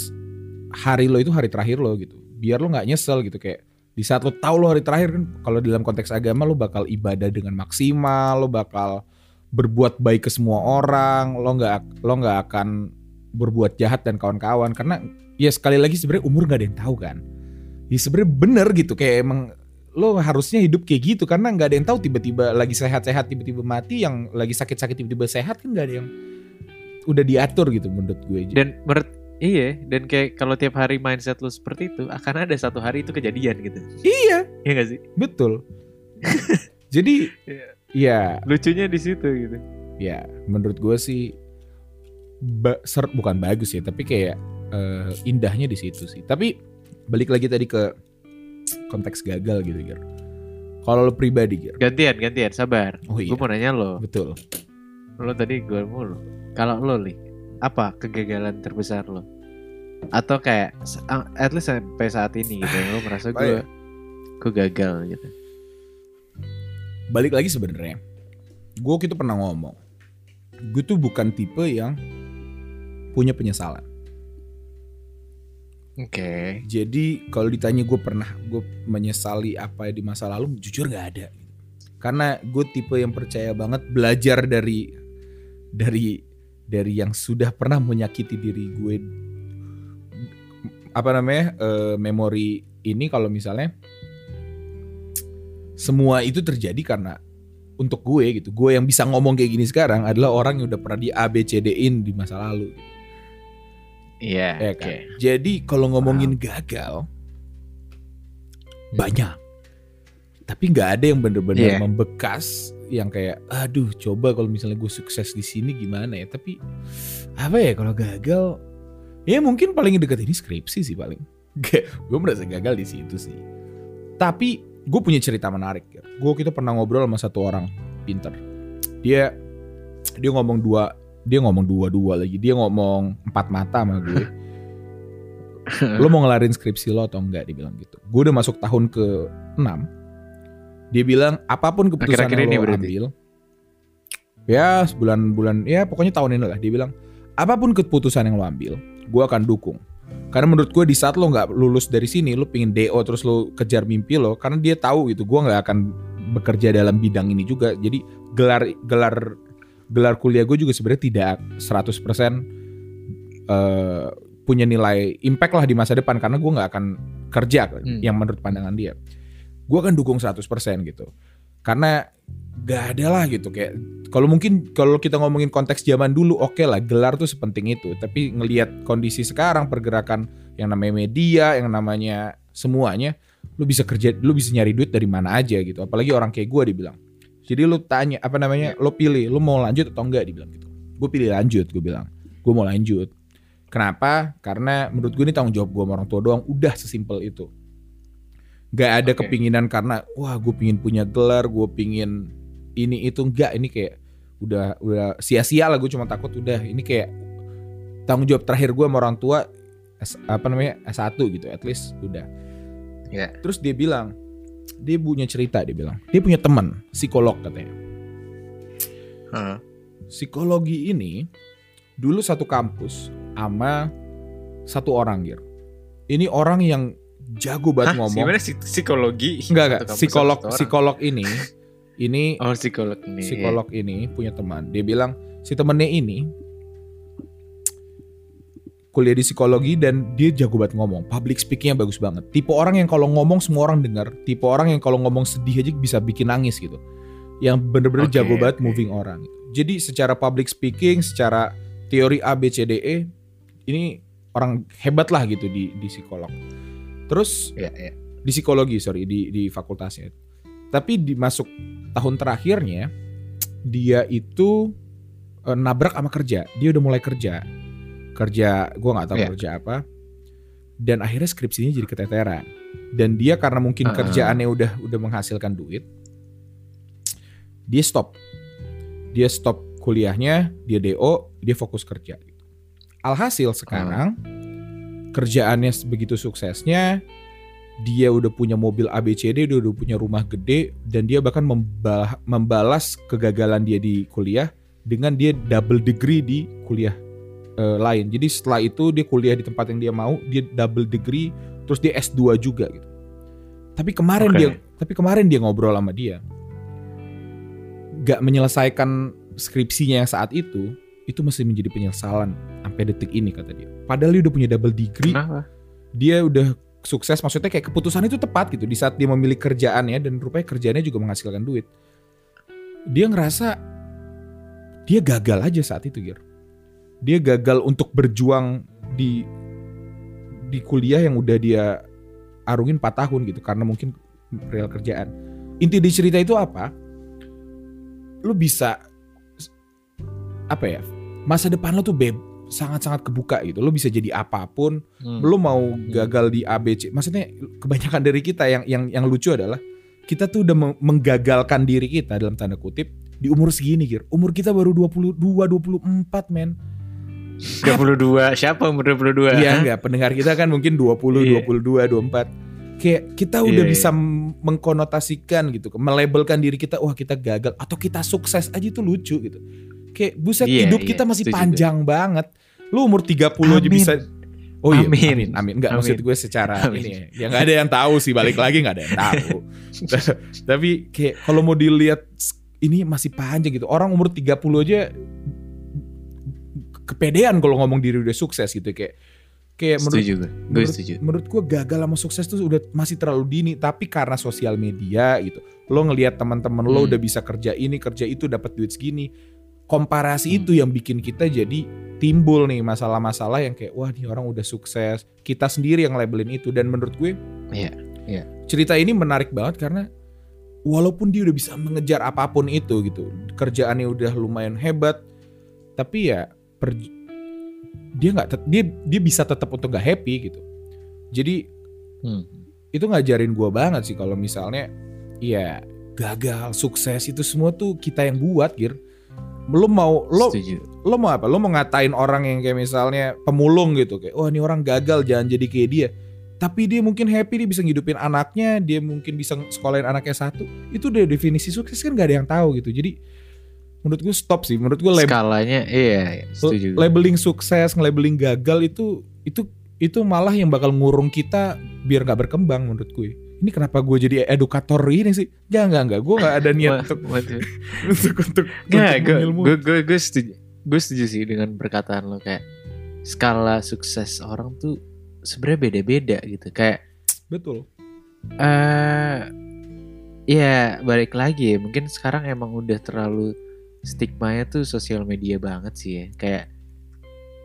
Speaker 2: hari lo itu hari terakhir lo gitu. Biar lo nggak nyesel gitu kayak di saat lo tahu lo hari terakhir kan kalau dalam konteks agama lo bakal ibadah dengan maksimal, lo bakal berbuat baik ke semua orang, lo nggak lo nggak akan berbuat jahat dan kawan-kawan karena ya sekali lagi sebenarnya umur nggak ada yang tahu kan. Ya sebenarnya bener gitu kayak emang lo harusnya hidup kayak gitu karena nggak ada yang tahu tiba-tiba lagi sehat-sehat tiba-tiba mati yang lagi sakit-sakit tiba-tiba sehat kan nggak ada yang udah diatur gitu menurut gue
Speaker 1: dan menurut iya dan kayak kalau tiap hari mindset lo seperti itu akan ada satu hari itu kejadian gitu.
Speaker 2: Iya.
Speaker 1: Ya gak sih?
Speaker 2: Betul. Jadi
Speaker 1: Iya.
Speaker 2: ya
Speaker 1: lucunya di situ gitu.
Speaker 2: Ya menurut gue sih ba- ser- bukan bagus ya tapi kayak eh, indahnya di situ sih. Tapi balik lagi tadi ke konteks gagal gitu Gir. Kalau lo pribadi Gir.
Speaker 1: Gantian gantian sabar.
Speaker 2: Oh iya.
Speaker 1: gue mau nanya lo.
Speaker 2: Betul.
Speaker 1: Lo tadi gue mulu kalau lo li apa kegagalan terbesar lo? Atau kayak at least sampai saat ini gitu lo merasa gue gue gagal gitu.
Speaker 2: Balik lagi sebenarnya gue kita pernah ngomong gue tuh bukan tipe yang punya penyesalan
Speaker 1: oke.
Speaker 2: Jadi kalau ditanya gue pernah gue menyesali apa di masa lalu jujur nggak ada. Karena gue tipe yang percaya banget belajar dari dari dari yang sudah pernah menyakiti diri gue. Apa namanya eh, memori ini kalau misalnya semua itu terjadi karena untuk gue gitu. Gue yang bisa ngomong kayak gini sekarang adalah orang yang udah pernah di A B C D in di masa lalu gitu.
Speaker 1: Iya
Speaker 2: Ya
Speaker 1: oke
Speaker 2: kan? Jadi kalau ngomongin gagal banyak. Tapi nggak ada yang bener-bener
Speaker 1: Iya.
Speaker 2: membekas yang kayak aduh coba kalau misalnya gue sukses di sini gimana ya. Tapi apa ya kalau gagal ya mungkin paling dekat ini skripsi sih paling. gue merasa gagal di situ sih. Tapi gue punya cerita menarik. ya. Gue kita pernah ngobrol sama satu orang pinter. Dia dia ngomong dua dia ngomong dua-dua lagi. Dia ngomong empat mata sama gue. lo mau ngelarin skripsi lo atau enggak dia bilang gitu gue udah masuk tahun ke 6 dia bilang apa pun
Speaker 1: keputusan
Speaker 2: yang lo
Speaker 1: berarti?
Speaker 2: ambil ya sebulan-bulan ya pokoknya tahun ini lah dia bilang apa pun keputusan yang lo ambil gue akan dukung Karena menurut gue di saat lo nggak lulus dari sini, lo pingin DO terus lo kejar mimpi lo, karena dia tahu gitu, gue nggak akan bekerja dalam bidang ini juga. Jadi gelar gelar gelar kuliah gue juga sebenarnya tidak 100% eh, punya nilai impact lah di masa depan karena gue nggak akan kerja
Speaker 1: Hmm.
Speaker 2: yang menurut pandangan dia. Gue akan dukung 100% gitu. Karena gak ada lah gitu kayak kalau mungkin kalau kita ngomongin konteks zaman dulu oke lah gelar tuh sepenting itu tapi ngelihat kondisi sekarang pergerakan yang namanya media yang namanya semuanya lu bisa kerja lu bisa nyari duit dari mana aja gitu apalagi orang kayak gue dibilang jadi lu tanya apa namanya lu pilih lu mau lanjut atau enggak dibilang gitu. Gue pilih lanjut gue bilang. Gue mau lanjut. Kenapa? Karena menurut gue ini tanggung jawab gue sama orang tua doang. Udah sesimpel itu. Gak ada
Speaker 1: Oke.
Speaker 2: kepinginan karena wah gue pingin punya gelar gue pingin ini itu. Enggak ini kayak udah udah sia-sia lah gue cuma takut udah. Ini kayak tanggung jawab terakhir gue sama orang tua S- apa namanya S1 gitu at least udah.
Speaker 1: Ya.
Speaker 2: terus dia bilang dia punya cerita dia bilang dia punya teman psikolog katanya
Speaker 1: Heeh.
Speaker 2: psikologi ini dulu satu kampus sama satu orang gitu ini orang yang jago banget
Speaker 1: Hah,
Speaker 2: ngomong
Speaker 1: gimana psik- psikologi?
Speaker 2: enggak enggak psikolog psikolog ini ini
Speaker 1: Oh psikolog ini.
Speaker 2: psikolog ini punya teman. Dia bilang si temennya ini kuliah di psikologi dan dia jago banget ngomong. Public speakingnya bagus banget. Tipe orang yang kalau ngomong semua orang dengar. Tipe orang yang kalau ngomong sedih aja bisa bikin nangis gitu. Yang bener-bener
Speaker 1: Oke,
Speaker 2: jago banget moving orang. Jadi secara public speaking, secara teori A B C D E ini orang hebat lah gitu di di psikolog. Terus
Speaker 1: Ya, ya.
Speaker 2: di psikologi sorry di di fakultasnya tapi di masuk tahun terakhirnya dia itu eh, nabrak sama kerja dia udah mulai kerja kerja gua nggak tahu
Speaker 1: Iya.
Speaker 2: kerja apa dan akhirnya skripsinya jadi keteteran dan dia karena mungkin
Speaker 1: Ah.
Speaker 2: kerjaannya udah udah menghasilkan duit dia stop dia stop kuliahnya dia do dia fokus kerja gitu. alhasil sekarang kerjaannya begitu suksesnya dia udah punya mobil ABCD, dia udah punya rumah gede, dan dia bahkan membal- membalas kegagalan dia di kuliah dengan dia double degree di kuliah eh, lain. Jadi setelah itu dia kuliah di tempat yang dia mau, dia double degree, terus dia S2 juga gitu. Tapi kemarin
Speaker 1: Oke.
Speaker 2: dia, tapi kemarin dia ngobrol sama dia, gak menyelesaikan skripsinya yang saat itu, itu masih menjadi penyesalan sampai detik ini kata dia. Padahal dia udah punya double degree,
Speaker 1: Kenapa?
Speaker 2: dia udah sukses maksudnya kayak keputusan itu tepat gitu di saat dia memilih kerjaannya dan rupanya kerjaannya juga menghasilkan duit dia ngerasa dia gagal aja saat itu Gir dia gagal untuk berjuang di di kuliah yang udah dia arungin 4 tahun gitu karena mungkin real kerjaan inti di cerita itu apa lu bisa apa ya masa depan lo tuh beb sangat-sangat kebuka gitu lo bisa jadi apa pun
Speaker 1: Hmm.
Speaker 2: belum mau gagal di ABC. Maksudnya kebanyakan dari kita yang yang yang lucu adalah kita tuh udah meng- menggagalkan diri kita dalam tanda kutip di umur segini, Gir. Umur kita baru 22 24, men.
Speaker 1: 22. Siapa umur 22?
Speaker 2: Iya enggak, pendengar kita kan mungkin 20,
Speaker 1: Iya.
Speaker 2: 22, 24. Kayak kita udah
Speaker 1: Iya,
Speaker 2: bisa mengkonotasikan gitu, melabelkan diri kita wah kita gagal atau kita sukses aja itu lucu gitu. Kayak buset
Speaker 1: Iya,
Speaker 2: hidup
Speaker 1: iya,
Speaker 2: kita masih
Speaker 1: setuju
Speaker 2: panjang banget. Lu umur 30 aja
Speaker 1: Amin.
Speaker 2: bisa Oh iya,
Speaker 1: Amin.
Speaker 2: amin, amin. Enggak maksud
Speaker 1: Amin.
Speaker 2: gue secara
Speaker 1: Amin.
Speaker 2: ini ya. Ya nggak ada yang tahu sih, balik lagi nggak ada yang tahu. Tapi kayak kalau mau dilihat ini masih panjang gitu. Orang umur 30 aja kepedean kalau ngomong diri udah sukses gitu kayak kayak menurut
Speaker 1: Setuju gue. Gue
Speaker 2: menurut,
Speaker 1: setuju.
Speaker 2: menurut gue gagal sama sukses tuh udah masih terlalu dini tapi karena sosial media gitu lo ngelihat teman-teman lo
Speaker 1: Hmm.
Speaker 2: udah bisa kerja ini kerja itu dapat duit segini komparasi
Speaker 1: Hmm.
Speaker 2: itu yang bikin kita jadi timbul nih masalah-masalah yang kayak wah nih orang udah sukses kita sendiri yang labelin itu dan menurut gue
Speaker 1: Iya, iya.
Speaker 2: cerita ini menarik banget karena walaupun dia udah bisa mengejar apa pun itu gitu kerjaannya udah lumayan hebat tapi ya per- dia nggak dia dia bisa tetap untuk gak happy gitu jadi
Speaker 1: Hmm.
Speaker 2: itu ngajarin gua banget sih kalau misalnya ya gagal sukses itu semua tuh kita yang buat gir lo mau lo
Speaker 1: Setuju.
Speaker 2: lo mau apa? Lo mau ngatain orang yang kayak misalnya pemulung gitu kayak, wah ini orang gagal jangan jadi kayak dia. Tapi dia mungkin happy dia bisa ngidupin anaknya, dia mungkin bisa sekolahin anaknya satu. Itu udah definisi sukses kan gak ada yang tahu gitu. Jadi menurut gue stop sih. Menurut gue
Speaker 1: Skalanya iya, setuju.
Speaker 2: labeling sukses, labeling gagal itu itu itu malah yang bakal ngurung kita biar nggak berkembang menurut gue. Ini kenapa gue jadi edukator ini sih? Jangan enggak enggak, gue nggak ada niat untuk untuk untuk,
Speaker 1: Nggak, gue gue gue gue setuju gue setuju sih dengan perkataan lo kayak skala sukses orang tuh sebenarnya beda-beda gitu kayak
Speaker 2: Betul.
Speaker 1: eh ya balik lagi ya mungkin sekarang emang udah terlalu stigmanya tuh sosial media banget sih ya kayak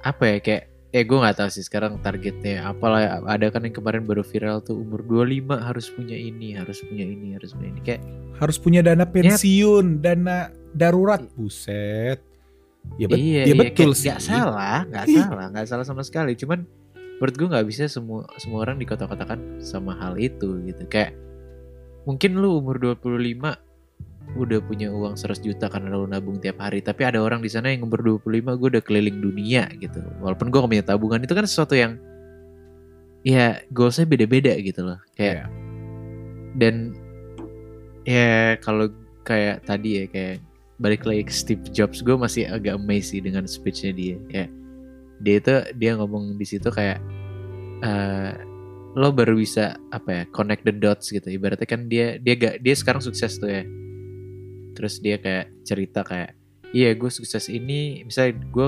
Speaker 1: apa ya kayak eh gue nggak tahu sih sekarang targetnya apalah ada kan yang kemarin baru viral tuh umur 25 harus punya ini harus punya ini harus punya ini kayak
Speaker 2: Harus punya dana pensiun, dana darurat. Buset. Ya, bet-
Speaker 1: iya,
Speaker 2: ya
Speaker 1: iya,
Speaker 2: betul
Speaker 1: kayak
Speaker 2: sih.
Speaker 1: nggak salah nggak salah nggak salah sama sekali cuman menurut gue nggak bisa semua semua orang dikotak-kotakan sama hal itu gitu kayak mungkin lu umur 25 udah punya uang 100 juta karena lu nabung tiap hari. Tapi ada orang di sana yang umur 25 gue udah keliling dunia gitu. Walaupun gue gak punya tabungan itu kan sesuatu yang ya goalsnya beda-beda gitu loh. Kayak
Speaker 2: Iya.
Speaker 1: dan ya kalau kayak tadi ya kayak balik lagi ke Steve Jobs gue masih agak amazed sih dengan speechnya dia. Kayak dia itu dia ngomong di situ kayak eh lo baru bisa apa ya connect the dots gitu. Ibaratnya kan dia dia gak dia sekarang sukses tuh ya terus dia kayak cerita kayak iya gue sukses ini. Misalnya gue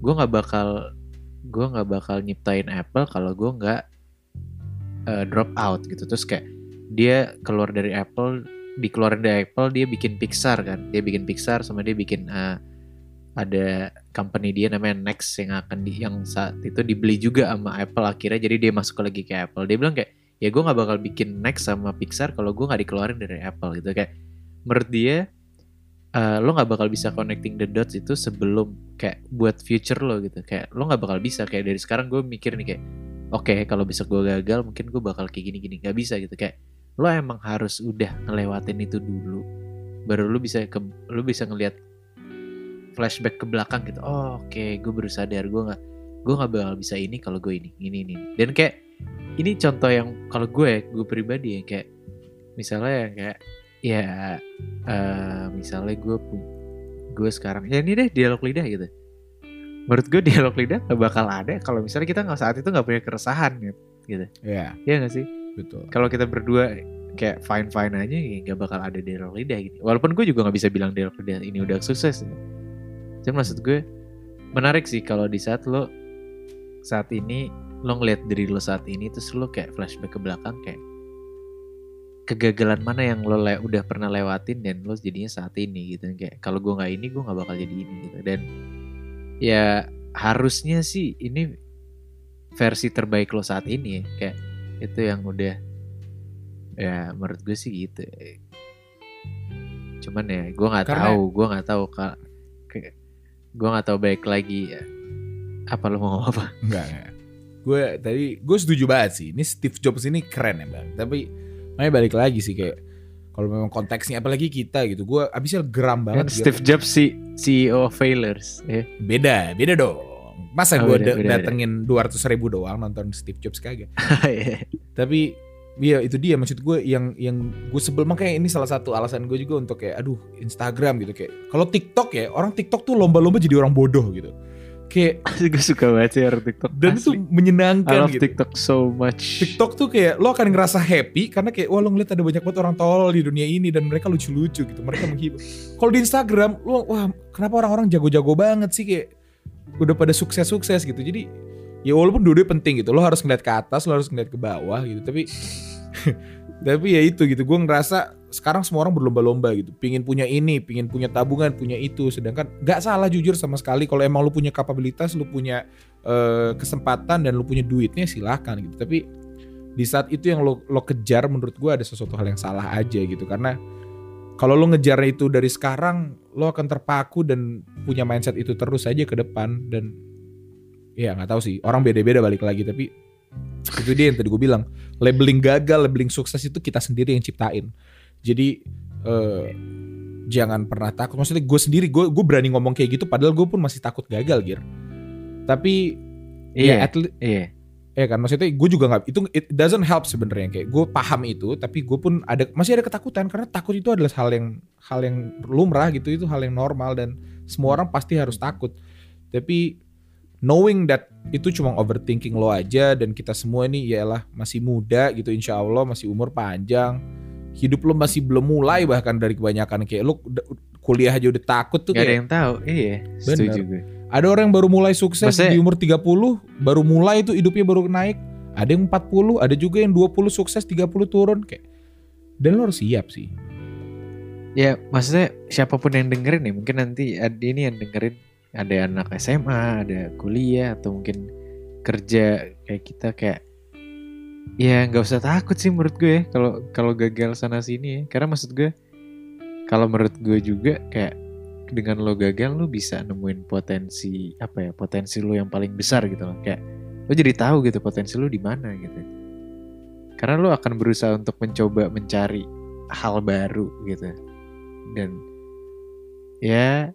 Speaker 1: gue nggak bakal gue nggak bakal nyiptain Apple kalau gue nggak eh, drop out gitu. Terus kayak dia keluar dari Apple dikeluarin dari Apple dia bikin Pixar kan. Dia bikin Pixar sama dia bikin eh, ada company dia namanya Next yang akan di yang saat itu dibeli juga sama Apple akhirnya. Jadi dia masuk lagi ke Apple. Dia bilang kayak ya gue nggak bakal bikin Next sama Pixar kalau gue nggak dikeluarin dari Apple. Gitu. Kayak menurut dia eh, lo nggak bakal bisa connecting the dots itu sebelum kayak buat future lo gitu. Kayak lo nggak bakal bisa. Kayak dari sekarang gue mikir nih kayak oke kalau bisa gue gagal mungkin gue bakal kayak gini gini nggak bisa gitu. Kayak lo emang harus udah ngelewatin itu dulu baru lo bisa ke lo bisa ngelihat flashback ke belakang gitu. Oh oke gue baru sadar gue nggak gue nggak bakal bisa ini kalau gue ini ini ini dan kayak ini contoh yang kalau gue gue pribadi ya kayak misalnya kayak ya eh, misalnya gue pu- gue sekarang ya ini deh dialog lidah gitu. Menurut gue dialog lidah gak bakal ada kalau misalnya kita nggak saat itu nggak punya keresahan gitu gitu.
Speaker 2: Iya,
Speaker 1: ya nggak sih?
Speaker 2: Betul.
Speaker 1: kalau kita berdua kayak fine fine aja ya nggak bakal ada dialog lidah gitu. Walaupun gue juga nggak bisa bilang dialog lidah ini udah sukses ya. cuman maksud gue menarik sih kalau di saat lo saat ini lo ngeliat diri lo saat ini terus lo kayak flashback ke belakang kayak kegagalan mana yang lo le- udah pernah lewatin dan lo jadinya saat ini gitu kayak kalau gue nggak ini gue nggak bakal jadi ini gitu dan ya harusnya sih ini versi terbaik lo saat ini ya kayak itu yang udah ya menurut gue sih gitu cuman ya gue nggak
Speaker 2: Karena-
Speaker 1: tahu gue nggak tahu kak gue nggak tahu baik lagi ya. apa lo mau ngomong apa
Speaker 2: Enggak, enggak. Gue tadi gue setuju banget sih. Ini Steve Jobs ini keren ya bang. Tapi makanya balik lagi sih kayak kalau memang konteksnya apalagi kita gitu. Gue abisnya geram
Speaker 1: kan
Speaker 2: banget.
Speaker 1: Steve Jobs si CEO of failures ya
Speaker 2: Beda, beda dong. Masa
Speaker 1: Oh,
Speaker 2: gue
Speaker 1: beda,
Speaker 2: datengin 200 ribu doang nonton Steve Jobs kagak.
Speaker 1: Iya.
Speaker 2: Tapi Iya itu dia maksud gue yang yang gue sebel makanya ini salah satu alasan gue juga untuk kayak aduh Instagram gitu kayak kalau TikTok ya orang TikTok tuh lomba-lomba jadi orang bodoh gitu kayak
Speaker 1: gue suka banget sih orang TikTok
Speaker 2: dan itu
Speaker 1: Asli. I
Speaker 2: menyenangkan
Speaker 1: love
Speaker 2: gitu.
Speaker 1: TikTok so much.
Speaker 2: TikTok tuh kayak lo akan ngerasa happy karena kayak wah lo ngeliat ada banyak banget orang tolol di dunia ini dan mereka lucu-lucu gitu mereka menghibur. Kalau di Instagram lo wah kenapa orang-orang jago-jago banget sih? Kayak udah pada sukses-sukses gitu. Jadi ya walaupun dua-duanya penting gitu lo harus ngeliat ke atas lo harus ngeliat ke bawah gitu. Tapi tapi ya itu gitu gue ngerasa sekarang semua orang berlomba-lomba gitu. Pingin punya ini pingin punya tabungan punya itu. Sedangkan nggak salah jujur sama sekali kalau emang lu punya kapabilitas lu punya eh, kesempatan dan lu punya duitnya silahkan gitu. Tapi di saat itu yang lo lo kejar menurut gue ada sesuatu hal yang salah aja gitu. Karena kalau lo ngejar itu dari sekarang lo akan terpaku dan punya mindset itu terus aja ke depan. Dan ya nggak tahu sih orang beda-beda balik lagi. Tapi itu dia yang tadi gue bilang labeling gagal labeling sukses itu kita sendiri yang ciptain jadi eh, jangan pernah takut. Maksudnya gue sendiri gue gue berani ngomong kayak gitu padahal gue pun masih takut gagal gir. Tapi ya
Speaker 1: iya
Speaker 2: at le-
Speaker 1: iya.
Speaker 2: Ya kan? Maksudnya gue juga nggak itu it doesn't help sebenarnya. Kayak gue paham itu tapi gue pun ada masih ada ketakutan. Karena takut itu adalah hal yang hal yang lumrah gitu itu hal yang normal dan semua orang pasti harus takut. Tapi knowing that itu cuma overthinking lo aja dan kita semua ini yalah masih muda gitu insya Allah masih umur panjang hidup lo masih belum mulai bahkan dari kebanyakan kayak lo kuliah aja udah takut tuh
Speaker 1: Gak ada
Speaker 2: kayak
Speaker 1: yang tahu. Iya, setuju gue.
Speaker 2: ada orang yang baru mulai sukses
Speaker 1: Maksudnya-
Speaker 2: di umur 30 baru mulai itu hidupnya baru naik ada yang 40 ada juga yang 20 sukses 30 turun kayak dan lo harus siap sih
Speaker 1: Ya, maksudnya siapa pun yang dengerin nih, mungkin nanti ada ini yang dengerin ada anak SMA, ada kuliah atau mungkin kerja kayak kita kayak ya nggak usah takut sih menurut gue ya kalau kalau gagal sana sini ya. Karena maksud gue kalau menurut gue juga kayak dengan lo gagal lo bisa nemuin potensi apa ya potensi lo yang paling besar gitu loh kayak lo jadi tahu gitu potensi lo di mana gitu karena lo akan berusaha untuk mencoba mencari hal baru gitu dan ya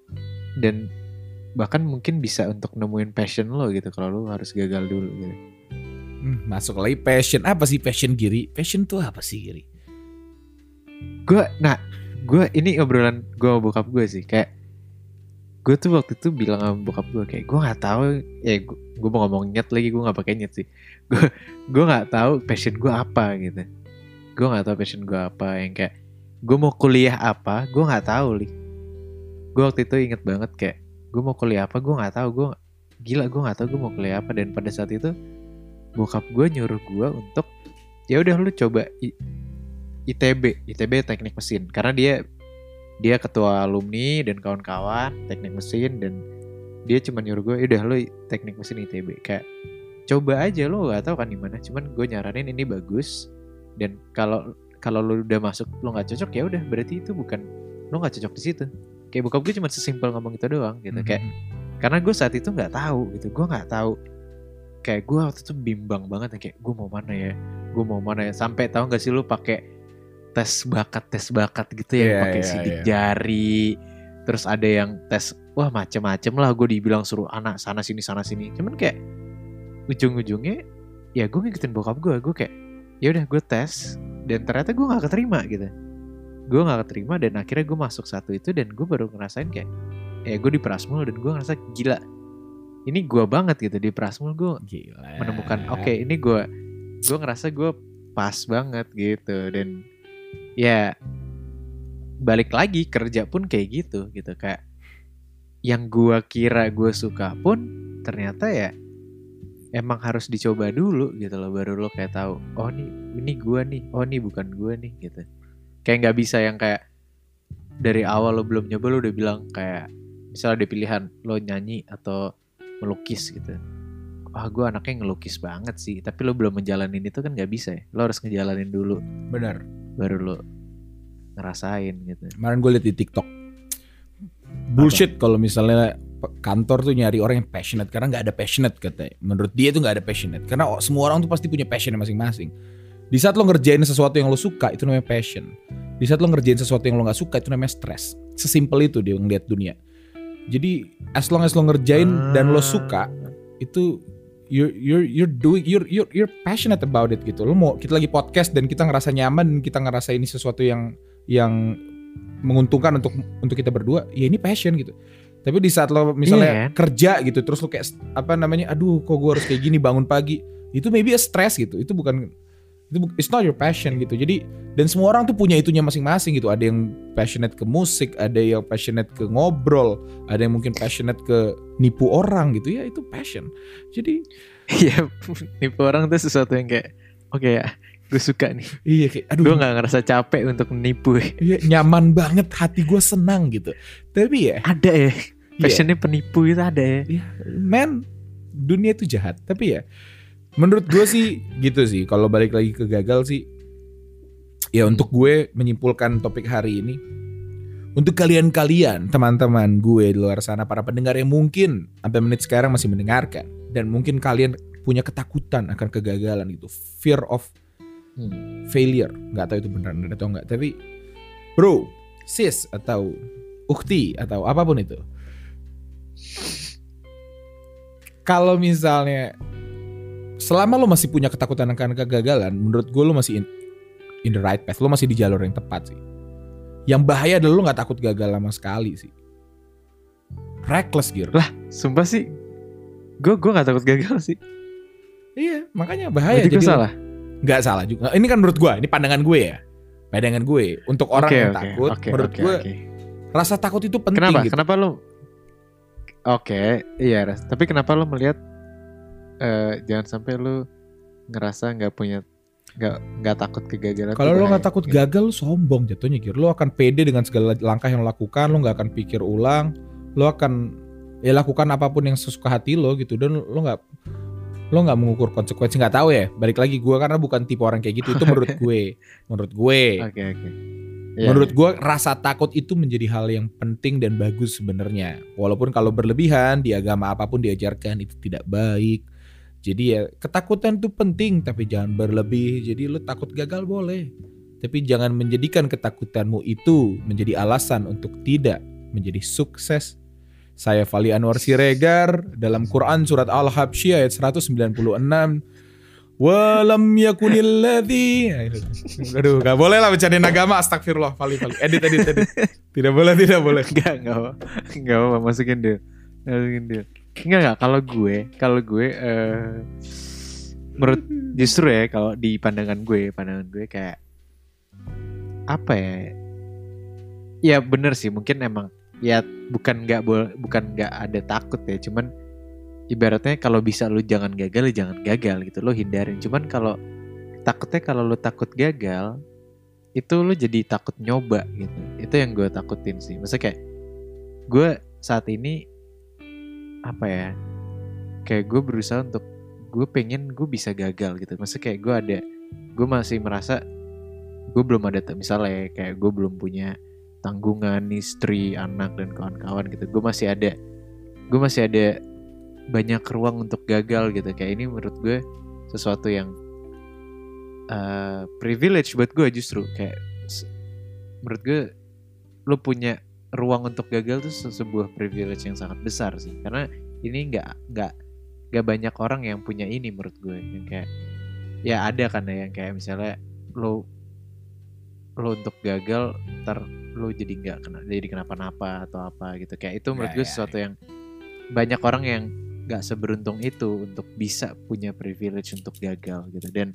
Speaker 1: dan bahkan mungkin bisa untuk nemuin passion lo gitu kalau lo harus gagal dulu gitu.
Speaker 2: Hmm, masuk lagi passion. Apa sih passion Giri? Passion tuh apa sih Giri?
Speaker 1: Gue nah gue ini obrolan gue sama bokap gue sih. Kayak gue tuh waktu itu bilang sama bokap gue kayak gue nggak tahu. Ya gue mau ngomong nyet lagi gue nggak pakai nyet sih. Gue gue nggak tahu passion gue apa gitu. Gue nggak tahu passion gue apa yang kayak gue mau kuliah apa gue nggak tahu li. Gue waktu itu inget banget kayak gue mau kuliah apa gue nggak tahu gue gila gue nggak tahu gue mau kuliah apa. Dan pada saat itu bokap gue nyuruh gue untuk ya udah lu coba I- ITB ITB teknik mesin. Karena dia dia ketua alumni dan kawan-kawan teknik mesin dan dia cuma nyuruh gue udah lu teknik mesin ITB kayak coba aja lo gak tahu kan gimana. Cuman gue nyaranin ini bagus dan kalau kalau lu udah masuk lo nggak cocok ya udah berarti itu bukan lo nggak cocok di situ. Kayak bokap gue cuma sesimpel ngomong itu doang gitu. Kayak karena gue saat itu nggak tahu gitu. Gue nggak tahu kayak gue waktu itu bimbang banget ya kayak gue mau mana ya? Gue mau mana ya? Sampai tahu nggak sih lu pakai tes bakat tes bakat gitu ya
Speaker 2: Iya,
Speaker 1: pakai
Speaker 2: iya,
Speaker 1: sidik
Speaker 2: iya.
Speaker 1: jari terus ada yang tes wah macem-macem lah. Gue dibilang suruh anak sana sini sana sini. Cuman kayak ujung-ujungnya ya gue ngikutin bokap gue gue kayak ya udah gue tes dan ternyata gue nggak keterima gitu. Gue nggak keterima dan akhirnya gue masuk satu itu dan gue baru ngerasain kayak ya gue di Prasmul dan gue ngerasa gila ini gue banget gitu di Prasmul gue
Speaker 2: gila.
Speaker 1: menemukan oke ini gue gue ngerasa gue pas banget gitu. Dan ya balik lagi kerja pun kayak gitu gitu. Kayak yang gue kira gue suka pun ternyata ya emang harus dicoba dulu gitu loh baru lo kayak tahu oh ini ini gue nih oh ini bukan gue nih gitu. Kayak nggak bisa yang kayak dari awal lo belum nyoba lo udah bilang kayak misalnya ada pilihan lo nyanyi atau melukis gitu. Ah gue anaknya ngelukis banget sih tapi lo belum menjalanin itu kan nggak bisa ya? Lo harus ngejalanin dulu.
Speaker 2: Bener
Speaker 1: baru lo ngerasain gitu.
Speaker 2: Kemarin gue liat di TikTok. Bullshit kalau misalnya kantor tuh nyari orang yang passionate karena nggak ada passionate katanya menurut dia tuh nggak ada passionate karena semua orang tuh pasti punya passion masing-masing. Di saat lo ngerjain sesuatu yang lo suka itu namanya passion. Di saat lo ngerjain sesuatu yang lo nggak suka itu namanya stress. Sesimpel itu dia ngeliat dunia jadi as long as lo ngerjain dan lo suka itu you're you're you're doing you're you're you're passionate about it gitu. Lo mau kita lagi podcast dan kita ngerasa nyaman kita ngerasa ini sesuatu yang yang menguntungkan untuk untuk kita berdua, ya ini passion gitu. Tapi di saat lo misalnya
Speaker 1: Iya.
Speaker 2: kerja gitu terus lo kayak apa namanya, aduh kok gue harus kayak gini bangun pagi, itu maybe a stress gitu. Itu bukan itu it's not your passion gitu. Jadi dan semua orang tuh punya itunya masing-masing gitu. Ada yang passionate ke musik, ada yang passionate ke ngobrol, ada yang mungkin passionate ke nipu orang gitu ya itu passion. Jadi
Speaker 1: Iya, nipu orang tuh sesuatu yang kayak oke ya, gue suka nih.
Speaker 2: iya kayak aduh
Speaker 1: Gue nggak ngerasa capek untuk menipu.
Speaker 2: iya, nyaman banget hati gue senang gitu. Tapi ya,
Speaker 1: Ada ya,
Speaker 2: iya,
Speaker 1: passionnya penipu itu ada ya.
Speaker 2: man dunia itu jahat. Tapi ya menurut gue sih gitu sih. Kalau balik lagi ke gagal sih, ya untuk gue menyimpulkan topik hari ini. Untuk kalian-kalian, teman-teman gue di luar sana, para pendengar yang mungkin sampai menit sekarang masih mendengarkan. Dan mungkin kalian punya ketakutan akan kegagalan gitu. Fear of
Speaker 1: Hmm.
Speaker 2: failure nggak tahu itu beneran atau enggak tapi bro sis atau ukti atau apa pun itu kalau misalnya selama lo masih punya ketakutan akan kegagalan menurut gue lo masih in, in the right path lo masih di jalur yang tepat sih yang bahaya adalah lo nggak takut gagal sama sekali sih reckless gitu
Speaker 1: Lah, sumpah sih gue gue gak takut gagal sih
Speaker 2: Iya, makanya bahaya.
Speaker 1: Berarti gue
Speaker 2: Jadi
Speaker 1: salah
Speaker 2: Nggak salah juga. Ini kan menurut gue, ini pandangan gue ya. Pandangan gue. Untuk orang
Speaker 1: Oke,
Speaker 2: yang
Speaker 1: oke,
Speaker 2: takut,
Speaker 1: oke,
Speaker 2: menurut
Speaker 1: oke,
Speaker 2: gue
Speaker 1: oke.
Speaker 2: rasa takut itu penting
Speaker 1: kenapa
Speaker 2: gitu.
Speaker 1: kenapa lu oke iya Ras. tapi kenapa lu melihat eh, jangan sampai lu ngerasa nggak punya nggak nggak takut kegagalan
Speaker 2: Kalau lo nggak takut
Speaker 1: gitu.
Speaker 2: gagal, lo sombong jatuhnya Gir. Lo akan pede dengan segala langkah yang lo lakukan, lo nggak akan pikir ulang, lo akan ya lakukan apa pun yang sesuka hati lo gitu. Dan lo nggak lo nggak mengukur konsekuensi nggak tahu ya. Balik lagi gue karena bukan tipe orang kayak gitu itu menurut gue. Menurut gue.
Speaker 1: Oke oke. Iya,
Speaker 2: menurut
Speaker 1: iya.
Speaker 2: gue rasa takut itu menjadi hal yang penting dan bagus sebenarnya. Walaupun kalau berlebihan di agama apa pun diajarkan itu tidak baik jadi ya ketakutan itu penting tapi jangan berlebih. Jadi lo takut gagal boleh. Tapi jangan menjadikan ketakutanmu itu menjadi alasan untuk tidak menjadi sukses. Saya Fali Anwar Siregar dalam Quran surat Al-Habsyi ayat 196 Walam yakunil ladzi. Aduh gak boleh lah bercandain agama. Astagfirullah Fali Fali. Edit edit edit. Tidak boleh tidak boleh.
Speaker 1: Enggak, enggak apa. Enggak apa masukin dia. Masukin dia. Enggak enggak. Kalau gue, kalau gue eh menurut justru ya kalau di pandangan gue, pandangan gue kayak apa ya? Ya bener sih, mungkin emang ya bukan nggak bukan nggak ada takut ya, cuman ibaratnya kalau bisa lu jangan gagal, ya jangan gagal gitu, lo hindarin. Cuman kalau takutnya kalau lu takut gagal, itu lu jadi takut nyoba gitu. Itu yang gue takutin sih. Maksudnya kayak gue saat ini apa ya kayak gue berusaha untuk gue pengen gue bisa gagal gitu. Maksudnya kayak gue ada gue masih merasa gue belum ada misalnya kayak gue belum punya tanggungan istri anak dan kawan-kawan gitu. Gue masih ada gue masih ada banyak ruang untuk gagal gitu. Kayak ini menurut gue sesuatu yang uh, privilege buat gue justru. Kayak menurut gue lo punya ruang untuk gagal se- sebuah privilege yang sangat besar sih. Karena ini nggak nggak nggak banyak orang yang punya ini menurut gue. Yang kayak ya ada kan ya yang kayak misalnya lo lo untuk gagal ntar lo jadi nggak kena jadi kenapa-napa atau apa gitu. Kayak itu menurut
Speaker 2: Ya,
Speaker 1: gue
Speaker 2: ya,
Speaker 1: sesuatu yang banyak orang yang nggak seberuntung itu untuk bisa punya privilege untuk gagal gitu. Dan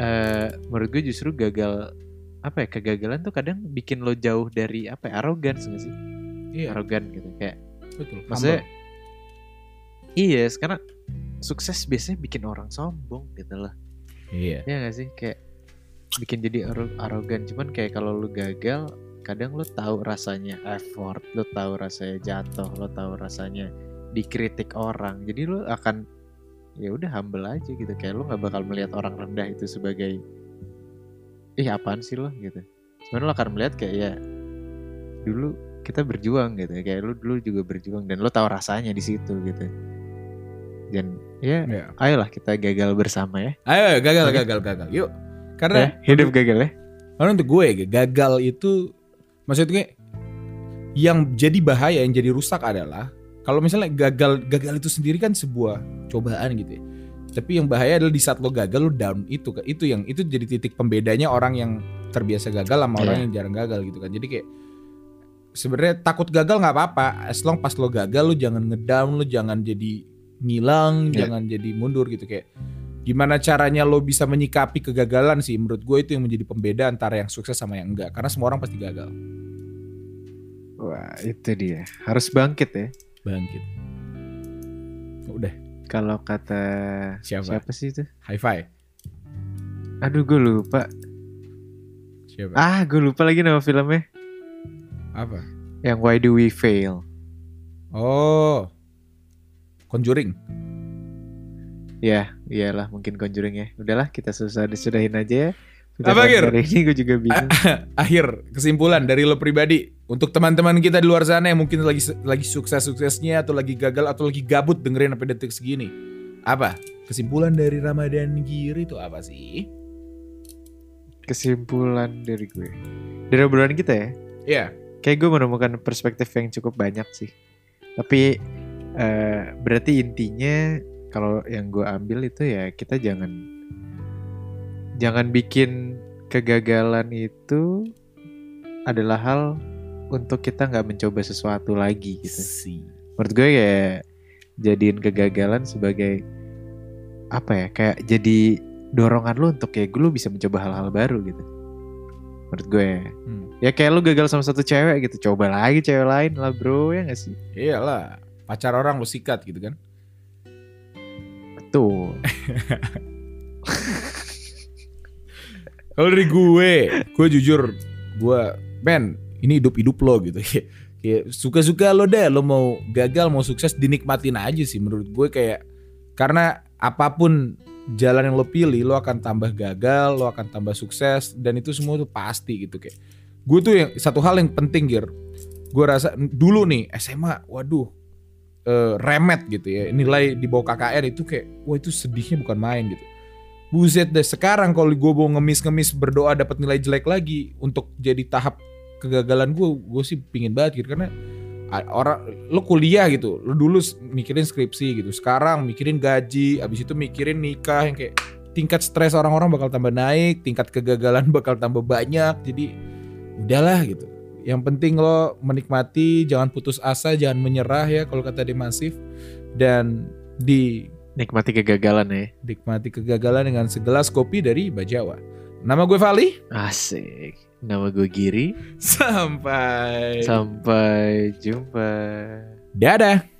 Speaker 1: eh menurut gue justru gagal apa ya kegagalan tuh kadang bikin lo jauh dari apa ya, arogan nggak sih?
Speaker 2: Iya.
Speaker 1: Arogan gitu kayak
Speaker 2: betul
Speaker 1: maksudnya iya karena sukses biasanya bikin orang sombong gitu loh.
Speaker 2: Iya.
Speaker 1: Ya gak sih? Kayak bikin jadi aro- arogan. Cuman kayak kalau lu gagal kadang lu tahu rasanya effort lu tahu rasanya jatuh lu tahu rasanya dikritik orang. Jadi lu akan ya udah humble aja gitu. Kayak lu nggak bakal melihat orang rendah itu sebagai ih apaan sih lo? Gitu. Sebenarnya lu akan melihat kayak ya dulu kita berjuang gitu kayak lu dulu juga berjuang dan lu tahu rasanya di situ gitu. Dan ya
Speaker 2: Iya.
Speaker 1: ayolah kita gagal bersama ya.
Speaker 2: Ayo gagal
Speaker 1: Oke.
Speaker 2: gagal gagal. Yuk
Speaker 1: Ya,
Speaker 2: Karena
Speaker 1: hidup gagal ya.
Speaker 2: Karena untuk gue gagal itu maksudnya yang jadi bahaya yang jadi rusak adalah kalau misalnya gagal gagal itu sendiri kan sebuah cobaan gitu ya. Tapi yang bahaya adalah di saat lo gagal lo down itu itu yang itu jadi titik pembedanya orang yang terbiasa gagal sama orang
Speaker 1: Iya.
Speaker 2: yang jarang gagal gitu kan. Jadi kayak sebenarnya takut gagal nggak apa-apa, as long pas lo gagal lo jangan ngedown, lo jangan jadi ngilang,
Speaker 1: Iya.
Speaker 2: jangan jadi mundur gitu. Kayak gimana caranya lo bisa menyikapi kegagalan sih? Menurut gue itu yang menjadi pembeda antara yang sukses sama yang enggak karena semua orang pasti gagal.
Speaker 1: Wah itu dia. Harus bangkit ya.
Speaker 2: Bangkit. Udah
Speaker 1: kalau kata
Speaker 2: Siapa?
Speaker 1: siapa sih itu?
Speaker 2: High five
Speaker 1: aduh gue lupa.
Speaker 2: Siapa?
Speaker 1: Ah gue lupa lagi nama filmnya.
Speaker 2: Apa?
Speaker 1: Yang Why Do We Fail?
Speaker 2: Oh. Conjuring.
Speaker 1: Ya iyalah mungkin Conjuring ya. Udahlah kita susah disudahin aja ya
Speaker 2: Apa, Gir?
Speaker 1: hari ini gue juga bingung.
Speaker 2: Akhir kesimpulan dari lo pribadi untuk teman-teman kita di luar sana yang mungkin lagi lagi sukses-suksesnya atau lagi gagal atau lagi gabut dengerin sampai detik segini apa? Kesimpulan dari Ramadan Giri itu apa sih?
Speaker 1: Kesimpulan dari gue. Dari obrolan kita ya?
Speaker 2: Iya.
Speaker 1: Kayak gue menemukan perspektif yang cukup banyak sih. Tapi eh, berarti intinya kalau yang gue ambil itu ya kita jangan jangan bikin kegagalan itu adalah hal untuk kita nggak mencoba sesuatu lagi gitu.
Speaker 2: Si.
Speaker 1: Menurut gue ya jadiin kegagalan sebagai apa ya kayak jadi dorongan lu untuk kayak lu bisa mencoba hal-hal baru gitu. Menurut gue
Speaker 2: Hmm.
Speaker 1: ya kayak lu gagal sama satu cewek gitu coba lagi cewek lain lah bro ya gak sih?
Speaker 2: Iyalah, pacar orang lo sikat gitu kan.
Speaker 1: betul
Speaker 2: Kalau dari gue, gue jujur, gue, Ben, ini hidup-hidup lo gitu. Kayak suka-suka lo deh, lo mau gagal, mau sukses, dinikmatin aja sih menurut gue kayak. Karena apa pun jalan yang lo pilih, lo akan tambah gagal, lo akan tambah sukses, dan itu semua tuh pasti gitu kayak. Gue tuh yang satu hal yang penting Gir, gue rasa dulu nih SMA, waduh, eh, remet gitu ya, nilai di bawah KKR itu kayak, wah itu sedihnya bukan main gitu. Buset deh sekarang kalau gue mau ngemis-ngemis berdoa dapat nilai jelek lagi untuk jadi tahap kegagalan gue, gue sih pingin banget gitu karena orang lo kuliah gitu, lo dulu mikirin skripsi gitu, sekarang mikirin gaji, abis itu mikirin nikah yang kayak tingkat stres orang-orang bakal tambah naik, tingkat kegagalan bakal tambah banyak, jadi udahlah gitu. Yang penting lo menikmati, jangan putus asa, jangan menyerah ya kalau kata Demasif dan di
Speaker 1: nikmati kegagalan ya
Speaker 2: nikmati kegagalan dengan segelas kopi dari Bajawa. Nama gue Vali.
Speaker 1: asik nama gue Giri
Speaker 2: Sampai.
Speaker 1: sampai jumpa
Speaker 2: Dadah.